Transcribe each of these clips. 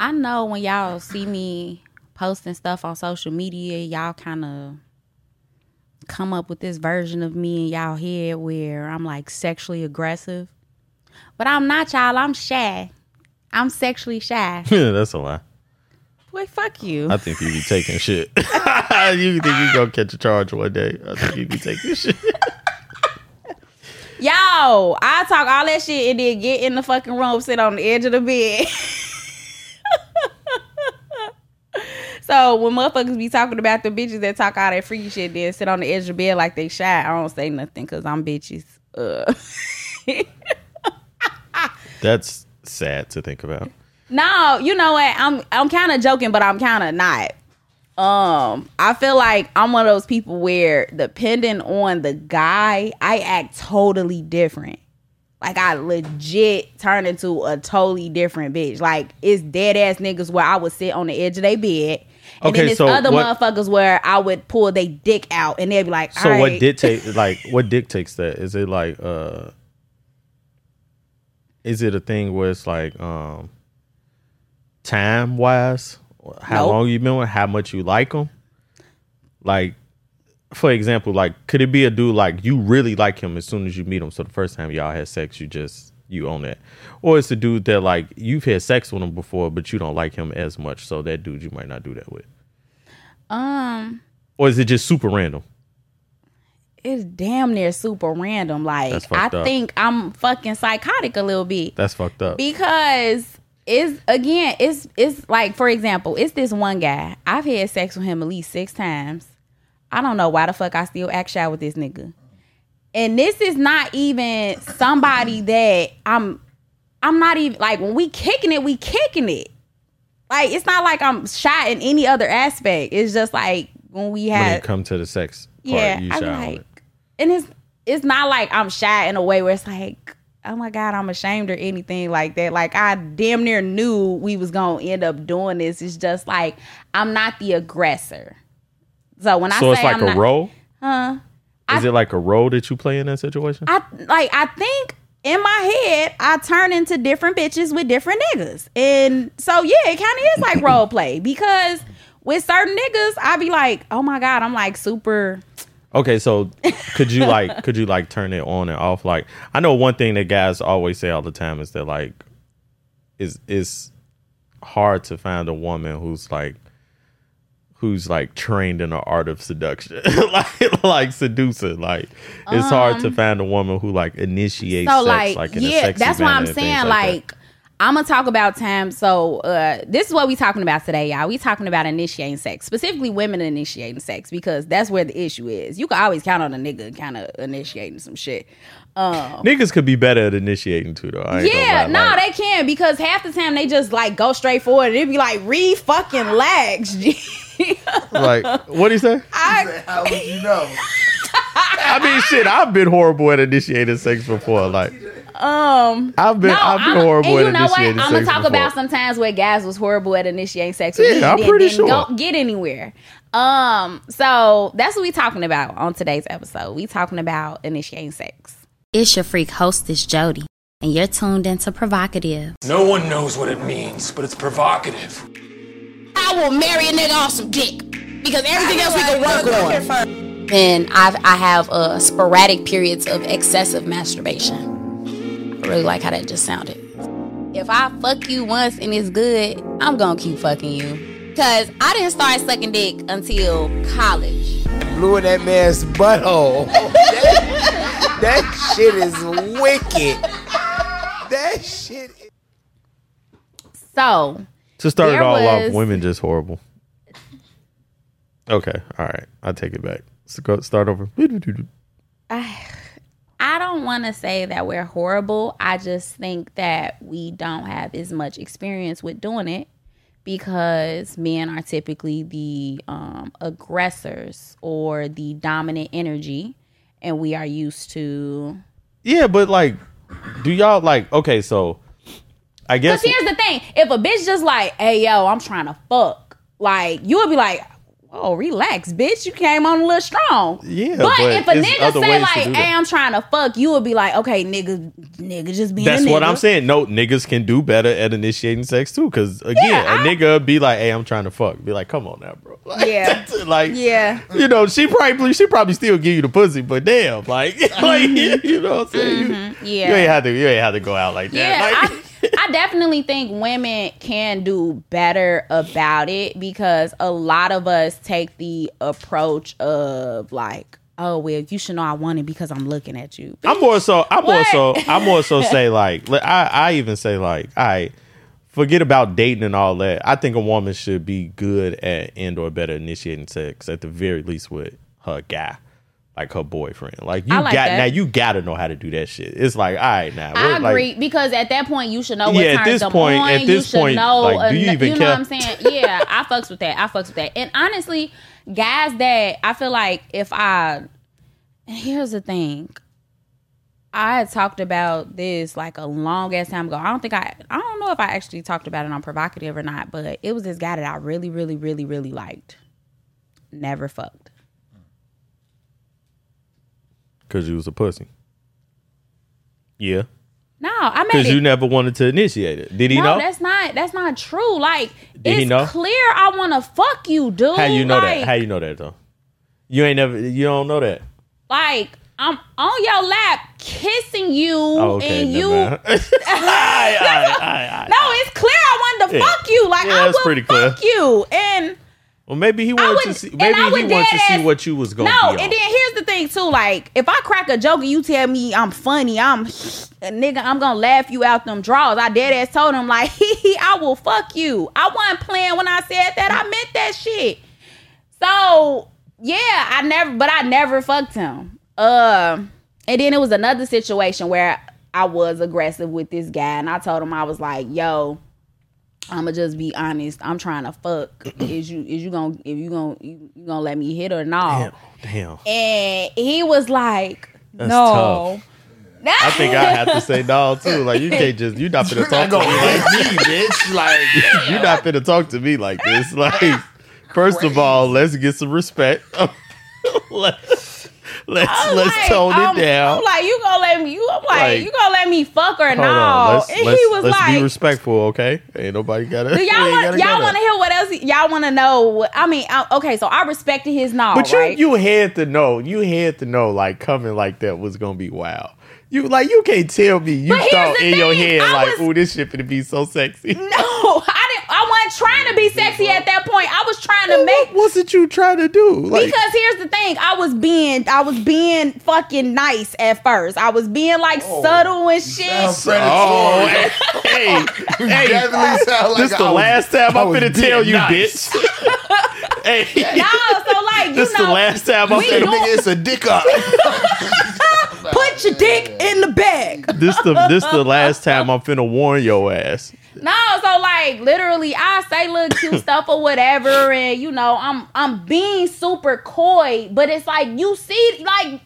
I know when y'all see me posting stuff on social media, y'all kind of come up with this version of me in y'all head where I'm like sexually aggressive. But I'm not, y'all. I'm shy. I'm sexually shy. Yeah, That's a lie. Boy, fuck you. I think you be taking shit. you think you gonna catch a charge one day? I think you be taking shit. Yo, I talk all that shit and then get in the fucking room, sit on the edge of the bed. so when motherfuckers be talking about the bitches that talk all that freaky shit, then sit on the edge of the bed like they shy, I don't say nothing because I'm bitches. Uh. That's sad to think about. No, you know what? I'm I'm kind of joking, but I'm kind of not. Um, I feel like I'm one of those people where depending on the guy, I act totally different. Like I legit turn into a totally different bitch. Like it's dead ass niggas where I would sit on the edge of their bed. And Okay, then there's so other what- motherfuckers where I would pull their dick out and they'd be like, So "All what right." dictate like what dictates that? Is it like uh is it a thing where it's like um time wise? How Nope. long you been with? How much you like them? Like for example, like could it be a dude like you really like him as soon as you meet him? So the first time y'all had sex, you just you own that, or it's a dude that like you've had sex with him before, but you don't like him as much. So that dude you might not do that with, um or is it just super random? it's damn near super random. Like I up. think I'm fucking psychotic a little bit. That's fucked up. because it's again it's it's like for example it's this one guy i've had sex with him at least six times i don't know why the fuck i still act shy with this nigga and this is not even somebody that i'm i'm not even like when we kicking it we kicking it like it's not like i'm shy in any other aspect it's just like when we when had it come to the sex part, yeah, you I'm shy like, it. and it's it's not like I'm shy in a way where it's like, oh my god, I'm ashamed or anything like that. Like I damn near knew we was gonna end up doing this. It's just like I'm not the aggressor. So when I So say it's like I'm a not, role. huh? Is it like a role that you play in that situation? I like I think in my head I turn into different bitches with different niggas. And so yeah, it kind of is like role play because with certain niggas I be like, "Oh my god, I'm like super okay, so could you like could you like turn it on and off? Like I know one thing that guys always say all the time is that like is is hard to find a woman who's like who's like trained in the art of seduction. Like like seducing. Like it's hard to find a woman who like initiates Um, so sex like, like yeah that's why i'm saying like, like, i'm gonna talk about time. So uh this is what we talking about today y'all. We talking about initiating sex specifically women initiating sex because that's where the issue is. You can always count on a nigga kind of initiating some shit um niggas could be better at initiating too though I ain't yeah, lie. no, Like, they can because half the time they just like go straight forward. It'd be like re fucking lags. Like what do you say I, How would you know? I mean, shit, I've been horrible at initiating sex before. Like, um, I've been, no, I've been I'm- horrible and at you know what? initiating I'm gonna talk before. about some times where guys was horrible at initiating sex with Yeah, me. I'm and pretty didn't sure. Go get anywhere. Um, so that's what we talking about on today's episode. We talking about initiating sex. It's your freak hostess Jody, and you're tuned into PrHOEvocative. No one knows what it means, but it's provocative. I will marry a nigga off some dick because everything else we can work on. And I've I have uh, sporadic periods of excessive masturbation. I really like how that just sounded. If I fuck you once and it's good, I'm gonna keep fucking you. Cause I didn't start sucking dick until college. Blew in that man's butthole. that, that shit is wicked. That shit. Is- So to start it there all off, women just horrible. Okay, all right, I take it back. So go start over. I don't want to say that we're horrible. I just think that we don't have as much experience with doing it because men are typically the um, aggressors or the dominant energy, and we are used to. Yeah, but like, do y'all like? Okay, so I guess Because here's the thing: if a bitch just like, "Hey, yo, I'm trying to fuck," like you would be like, oh, relax, bitch. You came on a little strong. Yeah, But, but if a nigga say like, "Hey. I'm trying to fuck," you would be like, "Okay, nigga, nigga, just be. That's a nigga." what I'm saying. No, niggas can do better at initiating sex too. Because again, Yeah, a nigga be like, "Hey, I'm trying to fuck." Be like, "Come on now, bro." Like, Yeah. like Yeah. you know, she probably she probably still give you the pussy, but damn, like, like you know what I'm saying? Mm-hmm. Yeah. you ain't have to you ain't have to go out like that. Yeah, Like, I, I definitely think women can do better about it because a lot of us take the approach of like, oh well, you should know I want it because I'm looking at you. I'm more so. I'm more so. I'm more so say like. I I even say like. I forget about dating and all that. I think a woman should be good at and or better initiating sex at the very least with her guy, like her boyfriend. Like you like got that. now. You got to know how to do that shit. It's like all right now. I we're, like, agree because at that point you should know what Yeah, at this point- on. at you this should point, know, like, do you en- even know care? what I'm saying? Yeah, I fucks with that. I fucks with that. And honestly, guys that I feel like if I and here's the thing. I had talked about this like a long ass time ago. I don't think I I don't know if I actually talked about it on PrHOEvocative or not, but it was this guy that I really, really, really, really liked. Never fucked. Because you was a pussy. Yeah, No, I made because you never wanted to initiate it. Did he no, know? that's not that's not true. Like Did he it's know? clear I want to fuck you, dude. How you know like, that? How you know that though? You ain't never. You don't know that. like I'm on your lap kissing you Oh, okay. and you. No, it's clear I wanted to Yeah. fuck you. Like Yeah, I will pretty clear. fuck you. And Well, maybe he wanted to see. Maybe he wanted to see what you was gonna no, and then here's the thing too. Like if I crack a joke and you tell me I'm funny, I'm a nigga, I'm gonna laugh you out them draws. I dead ass told him like, he, I will fuck you. I wasn't playing when I said that. I meant that shit. So yeah, I never, but I never fucked him. Uh, and then it was another situation where I was aggressive with this guy, and I told him I was like, "Yo, I'ma just be honest. I'm trying to fuck. is you is you gonna if you gonna you, you gonna let me hit or not?" Damn, damn. And he was like, That's "No." I think I have to say no too. Like you can't just you not finna You're talk not to gonna me. like Like, me, bitch. Like, you not finna talk to me like this. Like first of all, let's get some respect. let's let's, I'm let's like, tone um, I'm- it down. I'm like, you gonna let me? You, I'm like, Like, you gonna let me fuck or no? Let's, and let's, he was let's like, be respectful, okay? Ain't nobody gotta. Do y'all want gotta y'all want to hear what else? Y'all want to know? I mean, I, okay, so I respected his no, But you right? you had to know. You had to know like coming like that was gonna be wild. You like you can't tell me you But thought in your head I like, was- "Ooh, this shit finna be so sexy." no, I didn't. I wasn't trying to be sexy at that point. I was trying to make. What was it you trying to do? Like, Because here's the thing, I was being, I was being fucking nice at first. I was being like oh, subtle and shit. oh, predatory. hey, hey, definitely sound like this the I was- last time I I'm was finna tell you, nice. bitch. hey, No, so like you this know, the last time I'm we Hey, finna. nigga, it's a dick up. Put your dick in the bag. This the this the last time I'm finna warn your ass. No, so like literally, I say little cute stuff or whatever, and you know, I'm I'm being super coy, but it's like you see, like,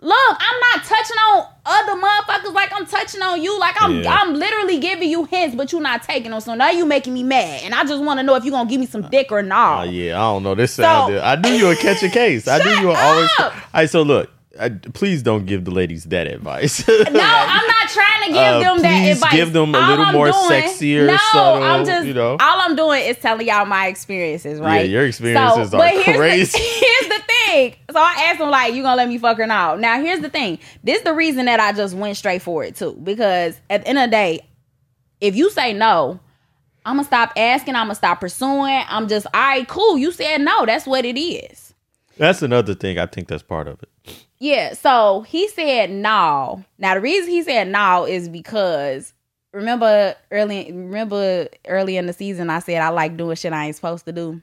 look, I'm not touching on other motherfuckers like I'm touching on you. Like I'm Yeah. I'm literally giving you hints, but you're not taking them. So now you making me mad, and I just want to know if you're gonna give me some dick or not. Oh yeah, I don't know. This sounded. I knew you would catch a case. I knew you would always. up. All right, so look, I, please don't give the ladies that advice. No, I'm not trying to give Uh, them that please advice. give them a All little I'm more doing- sexier, No, subtle, I'm just you know. all I'm doing is telling y'all my experiences, right? your experiences are but here's crazy. The, here's the thing. So I asked him like, "You gonna let me fuck her now?" Now here's the thing. This is the reason that I just went straight for it too, because at the end of the day, if you say no. I'm gonna stop asking. I'm gonna stop pursuing. I'm just, all right, cool. You said no. That's what it is. That's another thing. I think that's part of it. Yeah, so he said no. Now the reason he said no is because remember early remember early in the season I said I like doing shit I ain't supposed to do.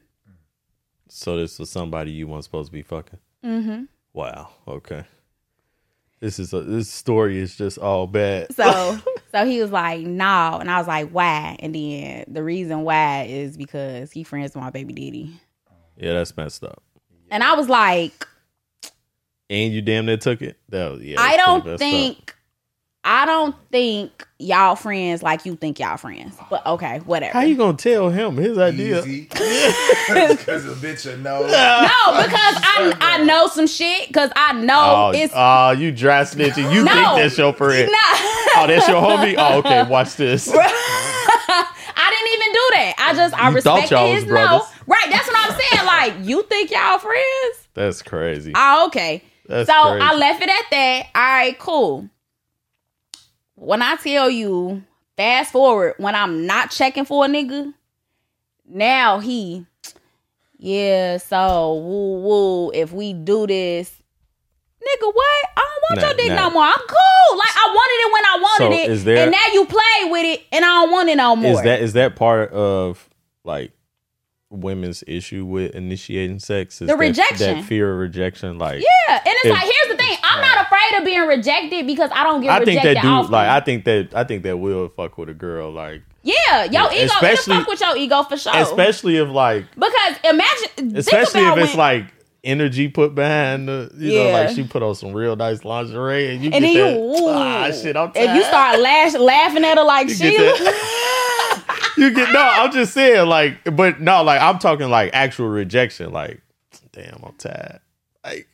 So this was somebody you weren't supposed to be fucking. Mm-hmm. Wow. Okay. This is a, this story is just all bad. So so he was like no, and I was like why? And then the reason why is because he friends with my baby daddy, yeah, that's messed up. and I was like And you damn near took it. That was, yeah, I don't messed up. think I don't think y'all friends like you think y'all friends. But okay, whatever. How you gonna tell him his idea? Because a bitch will know. no, because I I know some shit. Because I know Oh, it's oh, you dry snitching. You No. think that's your friend? nah. Oh, that's your homie. Oh, okay. Watch this. I didn't even do that. I just I You thought respected y'all his was no. brothers. Right, that's what I'm saying. Like you think y'all friends? That's crazy. Oh, okay. That's so crazy. I left it at that. All right, cool. When I tell you, fast forward, when I'm not checking for a nigga, now he, yeah, so woo woo, if we do this, nigga, what? I don't want Nah, your dick nah. no more. I'm cool. Like I wanted it when I wanted So it. is there- and now you play with it and I don't want it no more. Is that is that part of like women's issue with initiating sex? Is The that, rejection. that fear of rejection? Like, yeah, and it's If- like here's the thing. I'm not afraid of being rejected because I don't get I think that dude, like, I think that I think that will fuck with a girl, like, Yeah, your Yeah, ego. Especially- fuck with your ego for sure. especially if like, because imagine, especially if it's when, like energy put behind the, you know, like she put on some real nice lingerie, and you and get then that, you, ooh, ah, shit, I'm if you start lash, laughing at her like she. you get no. I'm just saying, like, but no, like I'm talking like actual rejection. Like, damn, I'm tired. Like,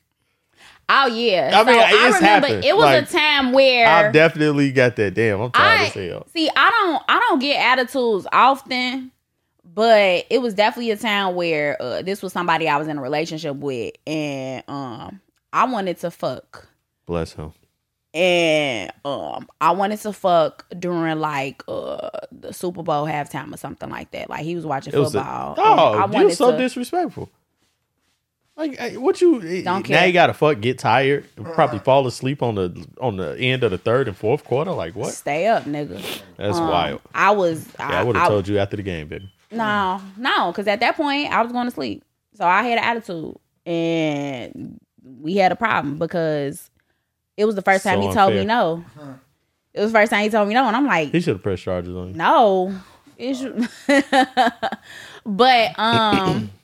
oh yeah. I mean, so I remember happened. it was Like, a time where I've definitely got that. Damn, I'm tired I as hell. see. I don't. I don't get attitudes often, but it was definitely a time where uh, this was somebody I was in a relationship with, and um, I wanted to fuck. Bless him. And um I wanted to fuck during like uh the Super Bowl halftime or something like that. Like he was watching It was a, football. oh, I you're so to disrespectful. Like what you eh, Don't now care. you gotta fuck, get tired, probably fall asleep on the on the end of the third and fourth quarter. Like what? stay up, nigga. That's Um, wild. I was Yeah, I would have told you after the game, baby. No, no, because at that point I was going to sleep. So I had an attitude and we had a problem because it was the first time So he told me no. It was the first time he told me no, and I'm like, He should have pressed charges on you. No. But um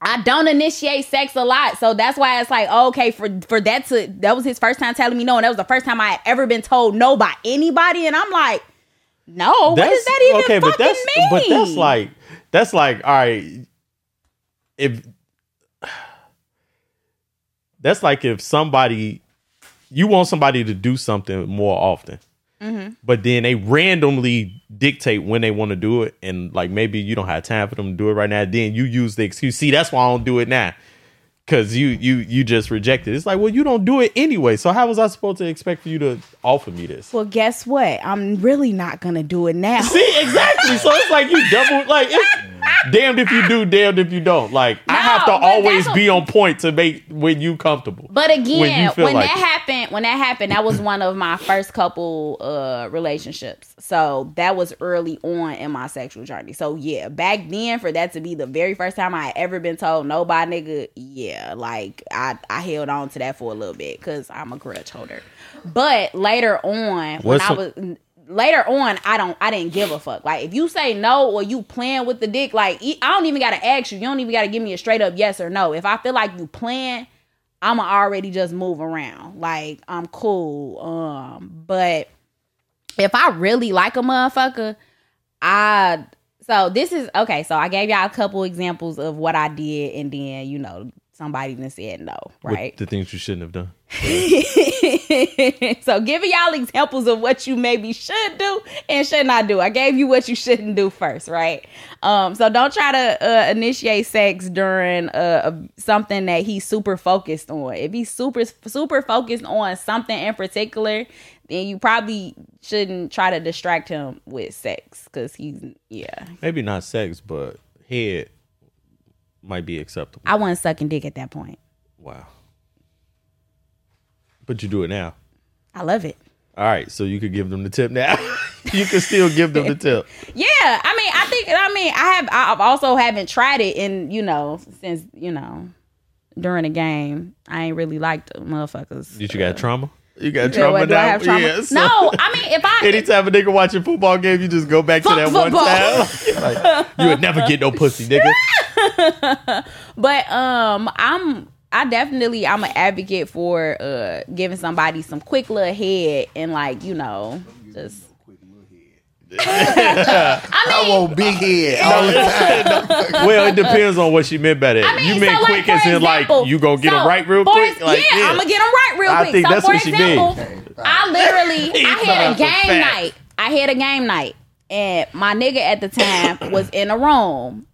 I don't initiate sex a lot. So that's why it's like, okay, for for that to that was his first time telling me no, and that was the first time I had ever been told no by anybody. And I'm like, no, what does that even okay, fucking but that's mean? but that's like that's like all right. If that's like if somebody you want somebody to do something more often, Mm-hmm. but then they randomly dictate when they want to do it, and like maybe you don't have time for them to do it right now. Then you use the excuse, see, that's why I don't do it now. Cause you you you just rejected. It. It's like, well, you don't do it anyway. So how was I supposed to expect for you to offer me this? well, guess what? I'm really not gonna do it now. See, exactly. So it's like you double like it's damned if you do, damned if you don't. Like I have to always that's be on point to make when you comfortable. But again, When you when, like that it. happened, when that happened, that was one of my first couple uh relationships. So that was early on in my sexual journey. So yeah, back then for that to be the very first time I had ever been told no by nigga, yeah, like I I held on to that for a little bit because I'm a grudge holder. But later on, when What's I was later on i don't i didn't give a fuck. Like if you say no or you playing with the dick like I don't even gotta ask you. You don't even gotta give me a straight up yes or no. If i feel like you playing i'ma already just move around. Like i'm cool. Um but if i really like a motherfucker i so this is okay so i gave y'all a couple examples of what i did and then you know somebody then said no right the things you shouldn't have done. so giving y'all examples of what you maybe should do and should not do. I gave you what you shouldn't do first, right? Um, so don't try to uh, initiate sex during uh, something that he's super focused on. If he's super super focused on something in particular, then you probably shouldn't try to distract him with sex because he's yeah. Maybe not sex, but head might be acceptable. I wasn't sucking dick at that point. Wow. But you do it now. I love it. All right, so you could give them the tip now. you can still give them the tip. Yeah, I mean, I think I mean I have I've also haven't tried it in you know since you know during the game. I ain't really liked motherfuckers. Did you got trauma? You got trauma now? I have trauma? Yeah, no, I mean if I Anytime a nigga watching football game, you just go back to that football. one time. like, you would never get no pussy, nigga. but um I'm I definitely I'm an advocate for uh giving somebody some quick little head and like you know just. I want big head all the time. well, it depends on what she meant by that. I mean, you meant so, like, quick for as in example- like you gonna get so, them right real quick. ex- Like, yeah, I'm gonna get them right real I quick. think so that's for what she example, mean. I literally I had a game fact. night. I had a game night, and my nigga at the time was in a room.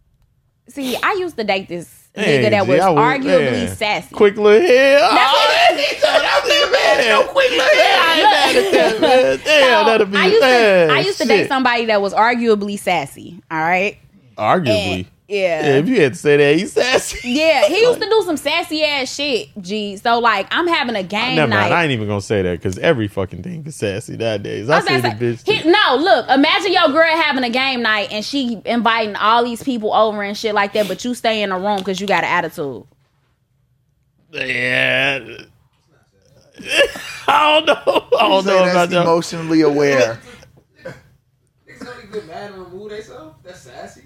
See, I used to date this Hey, nigga that was I would- arguably man. sassy. Quick little head. That's Oh, what- that's man. quick little head. So, Damn, that'll be I used to I used to date somebody that was arguably sassy. All right. Arguably. And- yeah. Yeah, if you had to say that, he's sassy. Yeah, he used to do some sassy ass shit, G. So like, I'm having a game Never night. mind. I ain't even gonna say that because every fucking thing is sassy nowadays. I, I was say about the to bitch. say, he- no, look, imagine your girl having a game night and she inviting all these people over and shit like that, but you stay in the room because you got an attitude. yeah. I don't know. I don't know about that's that. emotionally aware. Niggas only get mad and remove themselves. That's sassy.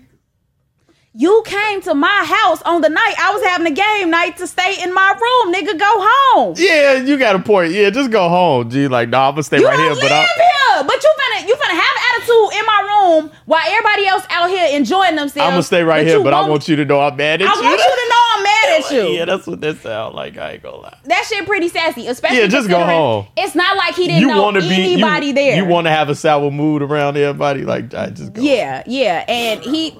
You came to my house on the night I was having a game night to stay in my room, nigga. Go home. Yeah, you got a point. Yeah, just go home, G. Like, nah, I'm gonna stay You right here. live But I, here, but you finna you finna have attitude in my room while everybody else out here enjoying themselves. I'm gonna stay right but here. But I want you to know I'm mad at I you. I want you to know I'm mad at you. yeah, that's what that sound like. I ain't gonna lie. that shit pretty sassy, especially Yeah, just go home. It's not like he didn't You know want to be anybody you, there. You want to have a sour mood around everybody. Like, I just go. Yeah, yeah, and he.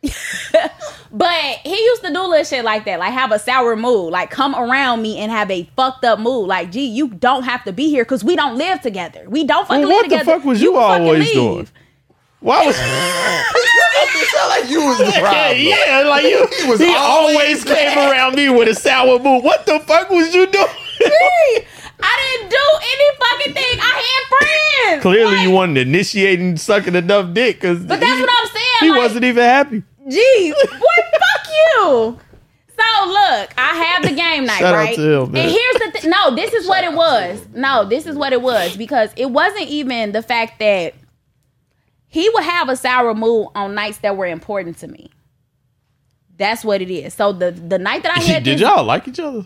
but he used to do little shit like that, like have a sour mood, like come around me and have a fucked up mood. Like, gee, you don't have to be here because we don't live together. We don't fucking Well, live what the together. fuck was you, can fucking always leave. doing? Why was? it sound like you was the problem. yeah, like you. He, was always, always came around me with a sour mood. What the fuck was you doing? I didn't do any fucking thing. I had friends. Clearly, Like, you wasn't initiating sucking enough dick because. But that's what I'm saying. He like, wasn't even happy. Jeez, boy, fuck you. So look, I have the game night, Shout out right? to him, man. and here's the thing. No, this is what it was. No, this is what it was because it wasn't even the fact that he would have a sour mood on nights that were important to me. That's what it is. So the the night that I had Did this, y'all like each other?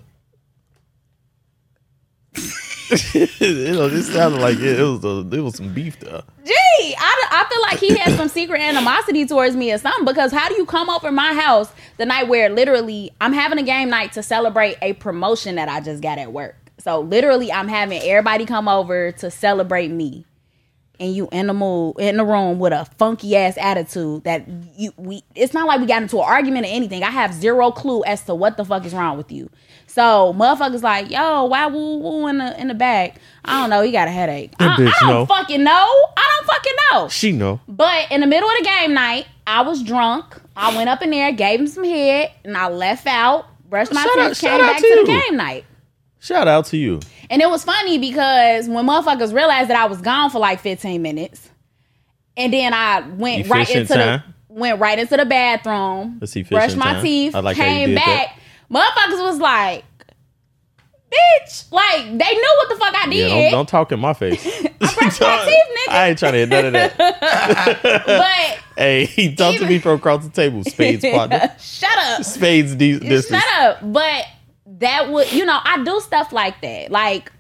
You know, this sounded like it, it was a, it was some beef there. Gee, I, I feel like he had some secret animosity towards me or something because how do you come over my house the night where literally I'm having a game night to celebrate a promotion that I just got at work? So literally I'm having everybody come over to celebrate me. And you in the mood in the room with a funky ass attitude that you we it's not like we got into an argument or anything. I have zero clue as to what the fuck is wrong with you. So motherfuckers like, yo, why woo woo in the in the back? I don't know, he got a headache. I, I don't know. fucking know. I don't fucking know. She know. But in the middle of the game night, I was drunk. I went up in there, gave him some head, and I left out, brushed my Shout out- teeth, shout came back to to, the game night. Shout out to you. And it was funny because when motherfuckers realized that I was gone for like 15 minutes, and then I went right into time. the went right into the bathroom, efficient brushed my time. teeth, like came back. Motherfuckers was like, bitch, like they knew what the fuck I Yeah, did. don't, don't talk in my face. I brushed my teeth, nigga. I ain't trying to hear none of that. but hey, he talked to me from across the table. Spades partner. shut up. Spades de- distance. Shut up. But that would, you know, I do stuff like that. Like,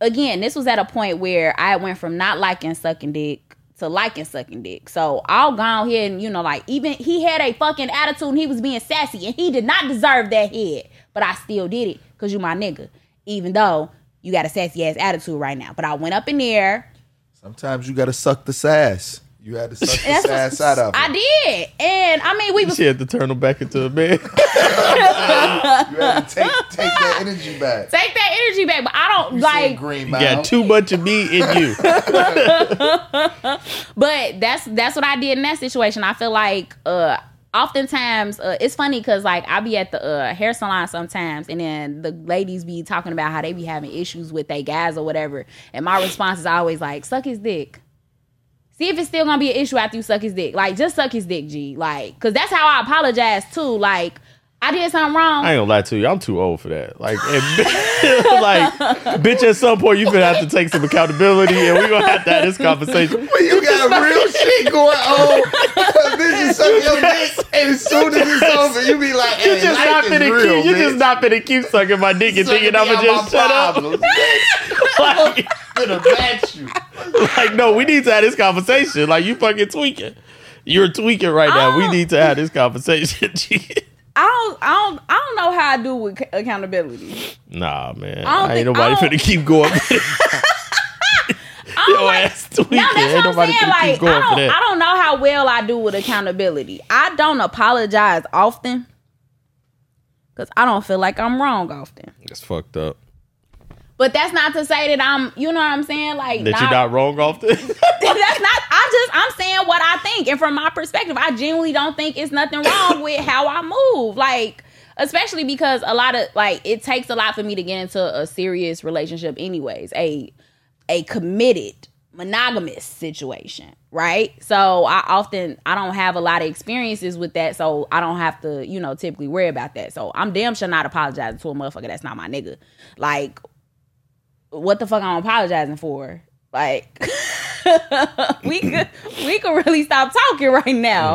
again, this was at a point where I went from not liking sucking dick to liking sucking dick. So I'll go on here and, you know, like, even he had a fucking attitude and he was being sassy and he did not deserve that head. But I still did it because you my nigga. Even though you got a sassy ass attitude right now. But I went up in there. Sometimes you gotta suck the sass. You had to suck the That's sass out of it. I did. And I mean, we was She had to turn him back into a man. You had to take take that energy back. take that energy back. But I don't You like green You mouth. got too much of me in you. But that's that's what I did in that situation. I feel like uh oftentimes uh, it's funny because like I be at the uh, hair salon sometimes, and then the ladies be talking about how they be having issues with their guys or whatever, and my response is always like, "Suck his dick." See if it's still gonna be an issue after you suck his dick. Like, just suck his dick, G. Like, cause that's how I apologize too. Like, I did something wrong. I ain't gonna lie to you. I'm too old for that. Like, like, bitch, at some point you gonna have to take some accountability, and we are gonna have to have this conversation. When you got real shit going on, this is sucking your dick, and as soon as it's over, you be like, You just life not is finna real, keep. You bitch. just not finna keep sucking my dick and Sucking thinking I'ma me out just my shut up. problems, bitch. Like, Finna match you. like, no, we need to have this conversation. Like, you fucking tweaking. You're tweaking right now. We Oh. need to have this conversation. I don't, I don't, I don't know how I do with accountability. nah, man. I don't ain't think- nobody I don't- finna keep going. I don't Your like- ass tweaking. No, that's Ain't what I'm nobody saying. finna Like, keep going I for don't, that. I don't know how well I do with accountability. I don't apologize often because I don't feel like I'm wrong often. It's fucked up. But that's not to say that I'm, you know what I'm saying? Like, That you're not wrong off this. that's not. I just I'm saying what I think, and from my perspective, I genuinely don't think it's nothing wrong with how I move. Like, especially because a lot of like it takes a lot for me to get into a serious relationship, anyways. A a committed monogamous situation, right? So I often I don't have a lot of experiences with that, so I don't have to, you know, typically worry about that. So I'm damn sure not apologizing to a motherfucker that's not my nigga. Like, what the fuck I'm apologizing for? Like, we could we could really stop talking right now.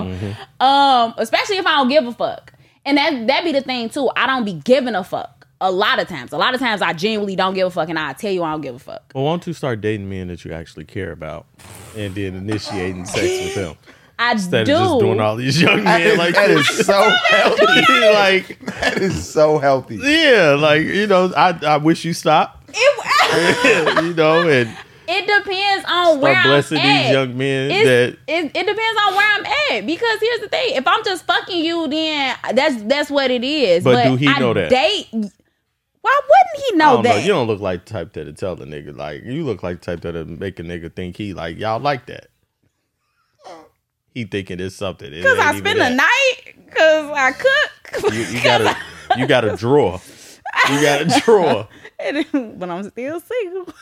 Um, especially if I don't give a fuck. And that that be the thing too. I don't be giving a fuck. A lot of times. A lot of times I genuinely don't give a fuck and I tell you I don't give a fuck. well, why don't you start dating men that you actually care about and then initiating sex with them I instead do. of just doing all these young men is, like that is so healthy. like, That is so healthy. yeah, like you know, I I wish you stop. You know, and it depends on where start I'm blessing at. these young men It's- that it, it depends on where I'm at because here's the thing: if I'm just fucking you, then that's that's what it is. But do he I know that? Date? Why wouldn't he I know don't know. that? You don't look like the type that'll tell a nigga like you look like the type that'll make a nigga think he like y'all like that. He thinking it's something. Because I spend the night. Because I cook. You, you gotta you gotta draw. You gotta draw. but I'm still single.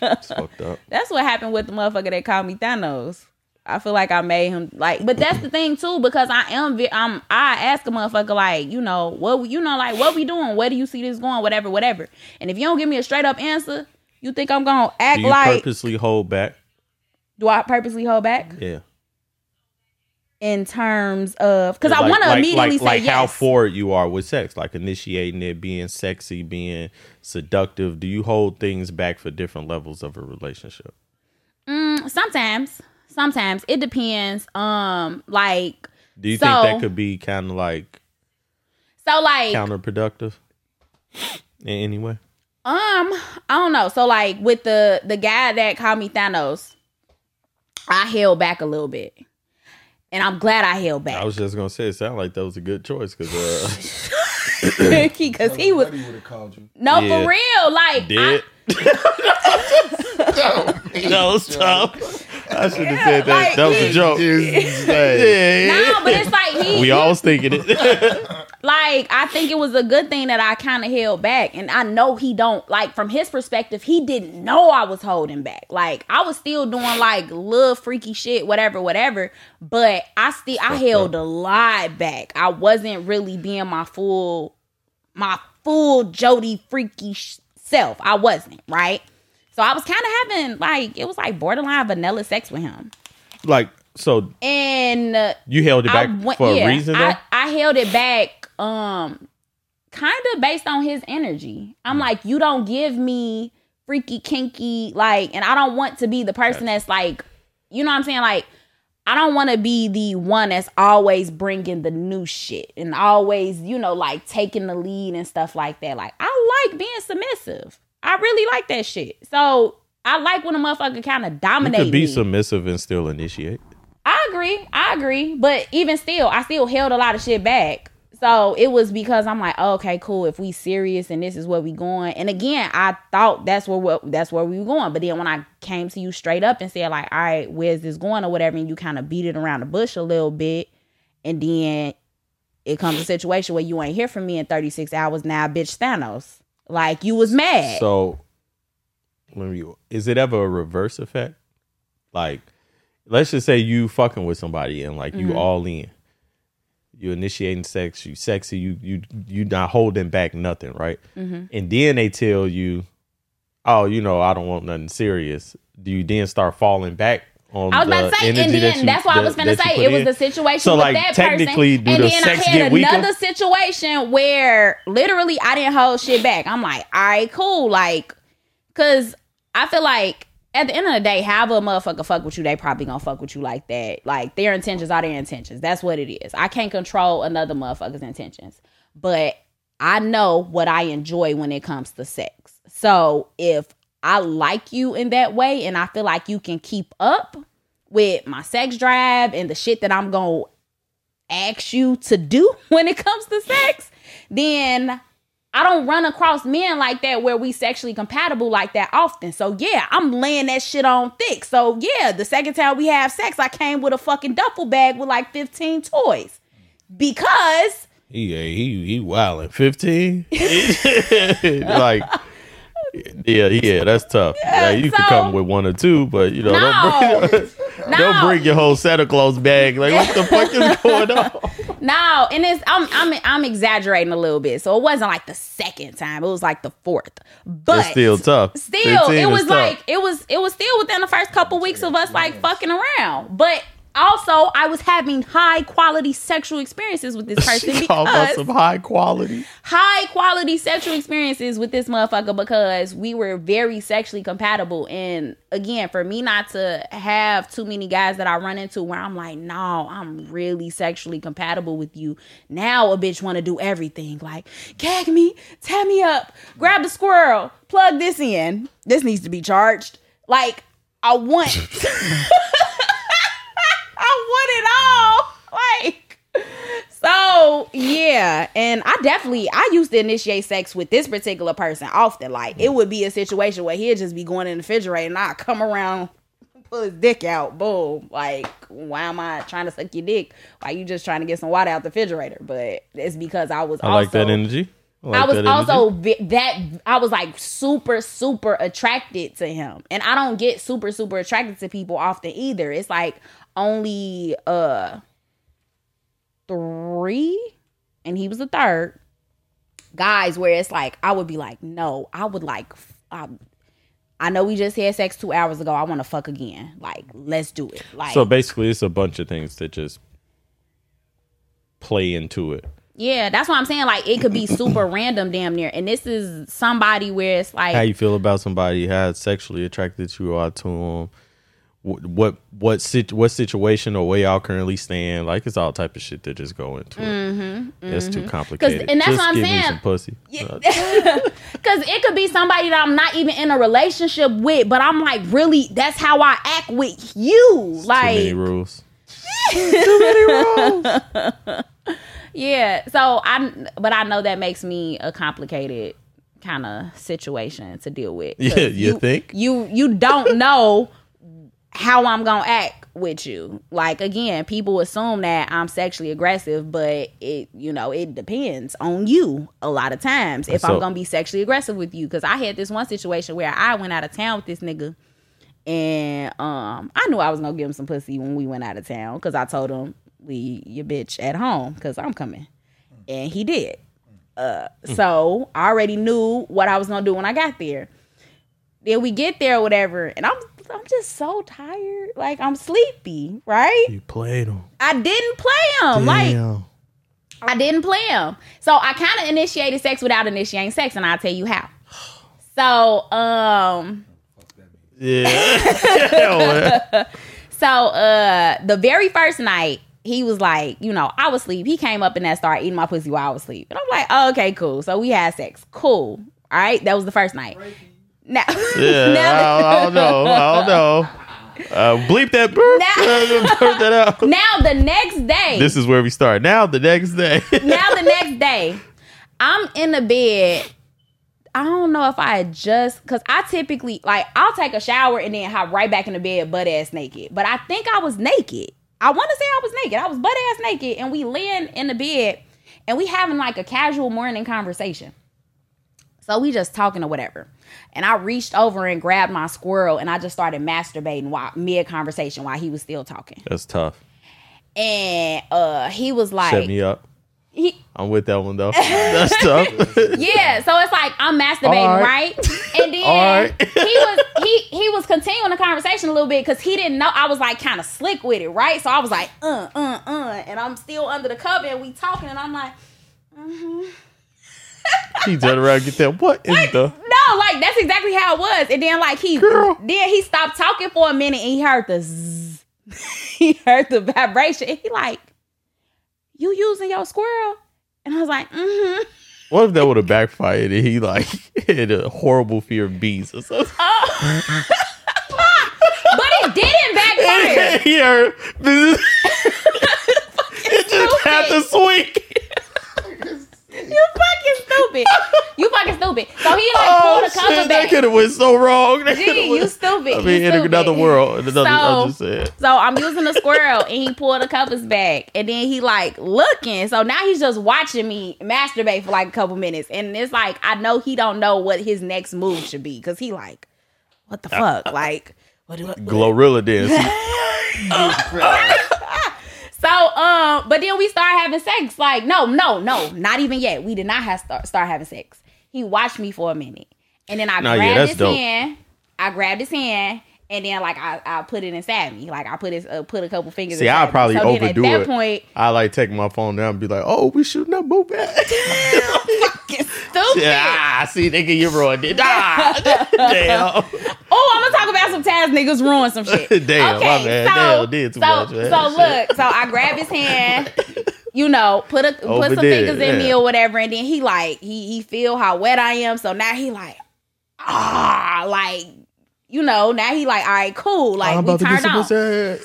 It's fucked up. That's what happened with the motherfucker that called me Thanos. I feel like I made him like, but that's the thing too because I am. I'm. I ask a motherfucker like, you know, what you know, like, what we doing? Where do you see this going? Whatever, whatever. And if you don't give me a straight up answer, you think I'm gonna act Do you like? purposely hold back? do I purposely hold back Yeah. In terms of? Because I want to like- immediately like, say like yes. how forward you are with sex, like initiating it, being sexy, being seductive. Do you hold things back for different levels of a relationship? sometimes, sometimes it depends. Um, like Do you So- think that could be kind of like so, like counterproductive in any way? Um, I don't know. So like with the the guy that called me Thanos, I held back a little bit. And I'm glad I held back. I was just gonna say it sounded like that was a good choice because uh, Because he was called you. no Yeah. for real. Like did that was tough. I should have said that. like, that was a joke. Hey. Yeah, no, but it's like he we all was thinking it. like I think it was a good thing that I kind of held back, and I know he don't like from his perspective. He didn't know I was holding back. Like I was still doing like little freaky shit, whatever, whatever. But I still I held a lot back. I wasn't really being my full, my full Jody freaky sh- self. I wasn't right. So I was kind of having like it was like borderline vanilla sex with him, like so, and. uh, you held it back went- for yeah, a reason. I, I held it back, um, kind of based on his energy. I'm like, you don't give me freaky, kinky, like, and I don't want to be the person that's like, you know what I'm saying, like. I don't want to be the one that's always bringing the new shit and always, you know, like taking the lead and stuff like that. Like, I like being submissive. I really like that shit. So I like when a motherfucker kind of you dominate could be me. submissive and still initiate. I agree. I agree. But even still, I still held a lot of shit back. So it was because I'm like, oh, okay, cool. If we serious and this is where we going, and again, I thought that's where what that's where we were going. But then when I came to you straight up and said like, all right, where's this going or whatever, and you kind of beat it around the bush a little bit, and then it comes a situation where you ain't hear from me in 36 hours. Now, bitch, Thanos, like you was mad. So, let me. Is it ever a reverse effect? Like, let's just say you fucking with somebody and like Mm-hmm. you all in. You initiating sex, you sexy, you you you not holding back nothing, right? Mm-hmm. And then they tell you, "Oh, you know, I don't want nothing serious." Do you then start falling back on I was about to say, and that then you- that's what I was gonna say. put It was in? the situation So, with like, that technically, person, and the then I had get weaker? another situation where literally I didn't hold shit back. I'm like, all right, cool, like, cause I feel like at the end of the day, however a motherfucker fuck with you, they probably gonna fuck with you like that. Like their intentions are their intentions. That's what it is. I can't control another motherfucker's intentions, but I know what I enjoy when it comes to sex. So if I like you in that way and I feel like you can keep up with my sex drive and the shit that I'm going to ask you to do when it comes to sex, then I don't run across men like that where we sexually compatible like that often. So yeah, I'm laying that shit on thick. So yeah, the second time we have sex, I came with a fucking duffel bag with like 15 toys. Because He he he wilding fifteen. like yeah yeah that's tough. Yeah, you can so- come with one or two, but you know No. don't bring No. don't bring your whole Santa Claus bag. Like what the fuck is going on? No, and it's I'm I'm I'm exaggerating a little bit. So it wasn't like the second time. It was like the fourth. But It's still tough. Still, 15 it was tough. like it was it was still within the first couple weeks of us like fucking around. But also I was having high quality sexual experiences with this person She called us because some high quality. high quality sexual experiences with this motherfucker because we were very sexually compatible. And again, for me not to have too many guys that I run into where I'm like, no, I'm really sexually compatible with you. Now a bitch want to do everything like gag me, tie me up, grab the squirrel, plug this in. This needs to be charged. Like I want. I want it all. Like, so yeah. And I definitely, I used to initiate sex with this particular person often. Like, it would be a situation where he'd just be going in the refrigerator and I'd come around, pull his dick out, boom. Like, why am I trying to suck your dick? Why you just trying to get some water out the refrigerator? But it's because I was I also, like that energy. like I was that also vi- that I was like super super attracted to him, and I don't get super super attracted to people often either. It's like only uh three, and he was the third guys where it's like I would be like, no, I would like. I, I know we just had sex two hours ago. I want to fuck again. Like, let's do it. Like, So basically, it's a bunch of things that just play into it. yeah, that's what I'm saying. Like, it could be super random, damn near. And this is somebody where it's like, How you feel about somebody how sexually attracted you are to them? What what what, sit, what situation or where y'all currently stand? Like it's all type of shit that just go into it. It's too complicated. Mm-hmm, and that's just what I'm give me saying. some pussy. Uh, Because it could be somebody that I'm not even in a relationship with, but I'm like, really, that's how I act with you. Like many rules. Too many rules. yeah. So I, but I know that makes me a complicated kind of situation to deal with. Yeah, you think? you you don't know how I'm gonna act with you. Like again, people assume that I'm sexually aggressive, but it you know it depends on you a lot of times if So- I'm gonna be sexually aggressive with you. Because I had this one situation where I went out of town with this nigga, and um I knew I was gonna give him some pussy when we went out of town because I told him leave your bitch at home because I'm coming, and he did. Uh, so I already knew what I was gonna do when I got there. Then we get there or whatever, and I'm I'm just so tired. Like I'm sleepy, right? You played them. I didn't play him. Like I didn't play him. So I kind of initiated sex without initiating sex, and I'll tell you how. So um yeah. so uh the very first night he was like, you know, I was asleep. He came up and that started eating my pussy while I was asleep. And I'm like, oh, okay, cool. So we had sex. Cool. All right. That was the first night. Now, yeah. now, I, I don't know. I don't know. Uh, bleep that. Burp, Now- burp that out. now the next day. This is where we start. Now the next day. now the next day, I'm in the bed. I don't know if I just because I typically like I'll take a shower and then hop right back in the bed butt ass naked. But I think I was naked. I want to say I was naked. I was butt ass naked, and we laying in the bed and we having like a casual morning conversation. So we just talking or whatever. And I reached over and grabbed my squirrel and I just started masturbating while mid conversation while he was still talking. That's tough. And uh he was like Set me up. he I'm with that one though. That's tough. Yeah, so it's like I'm masturbating, right. right. And then right. he was he he was continuing the conversation a little bit because he didn't know I was like kind of slick with it, right? So I was like, uh, uh, uh, and I'm still under the cover and we talking, and I'm like, He turned around and get that. What is the? no, like that's exactly how it was. And then like he Girl. then he stopped talking for a minute and he heard the zzz. he heard the vibration. And he like, you using your squirrel? And I was like, mm-hmm. What if that would have backfired and he like had a horrible fear of bees or something? But it didn't backfire. he heard. it just had to swing. You fucking stupid. You fucking stupid. So he like Oh pulled the cover shit! That could have went so wrong. That Gee, coulda you went- stupid. I You in stupid. another world. In another, I'm just So- saying. So I'm using the squirrel and he pulled the covers back and then he like looking. So now he's just watching me masturbate for like a couple minutes. And it's like I know he don't know what his next move should be because he like, what the fuck? Like what do I Glorilla dance. So um, but then we start having sex. Like, no, no, no, not even yet. We did not have start start having sex. He watched me for a minute. And then I Nah, grabbed that's his dope. hand. I grabbed his hand. And then like I, I put it inside me. Like I put his uh, put a couple fingers See, I probably me. So overdo at that it. point, I like take my phone down and be like, "Oh, we have moved back." fucking stupid. ah, see, nigga, you ruined it. Ah, damn. Oh, I'm gonna talk about some Taz niggas ruin some shit. Damn, my bad. Damn, did too so, much, man. So Shit. look, so I grabbed his hand, you know, put a put some fingers in me yeah. or whatever, and then he like he he feel how wet I am. So now he like ah like you know now he like all right cool like I'm we about to turned on. So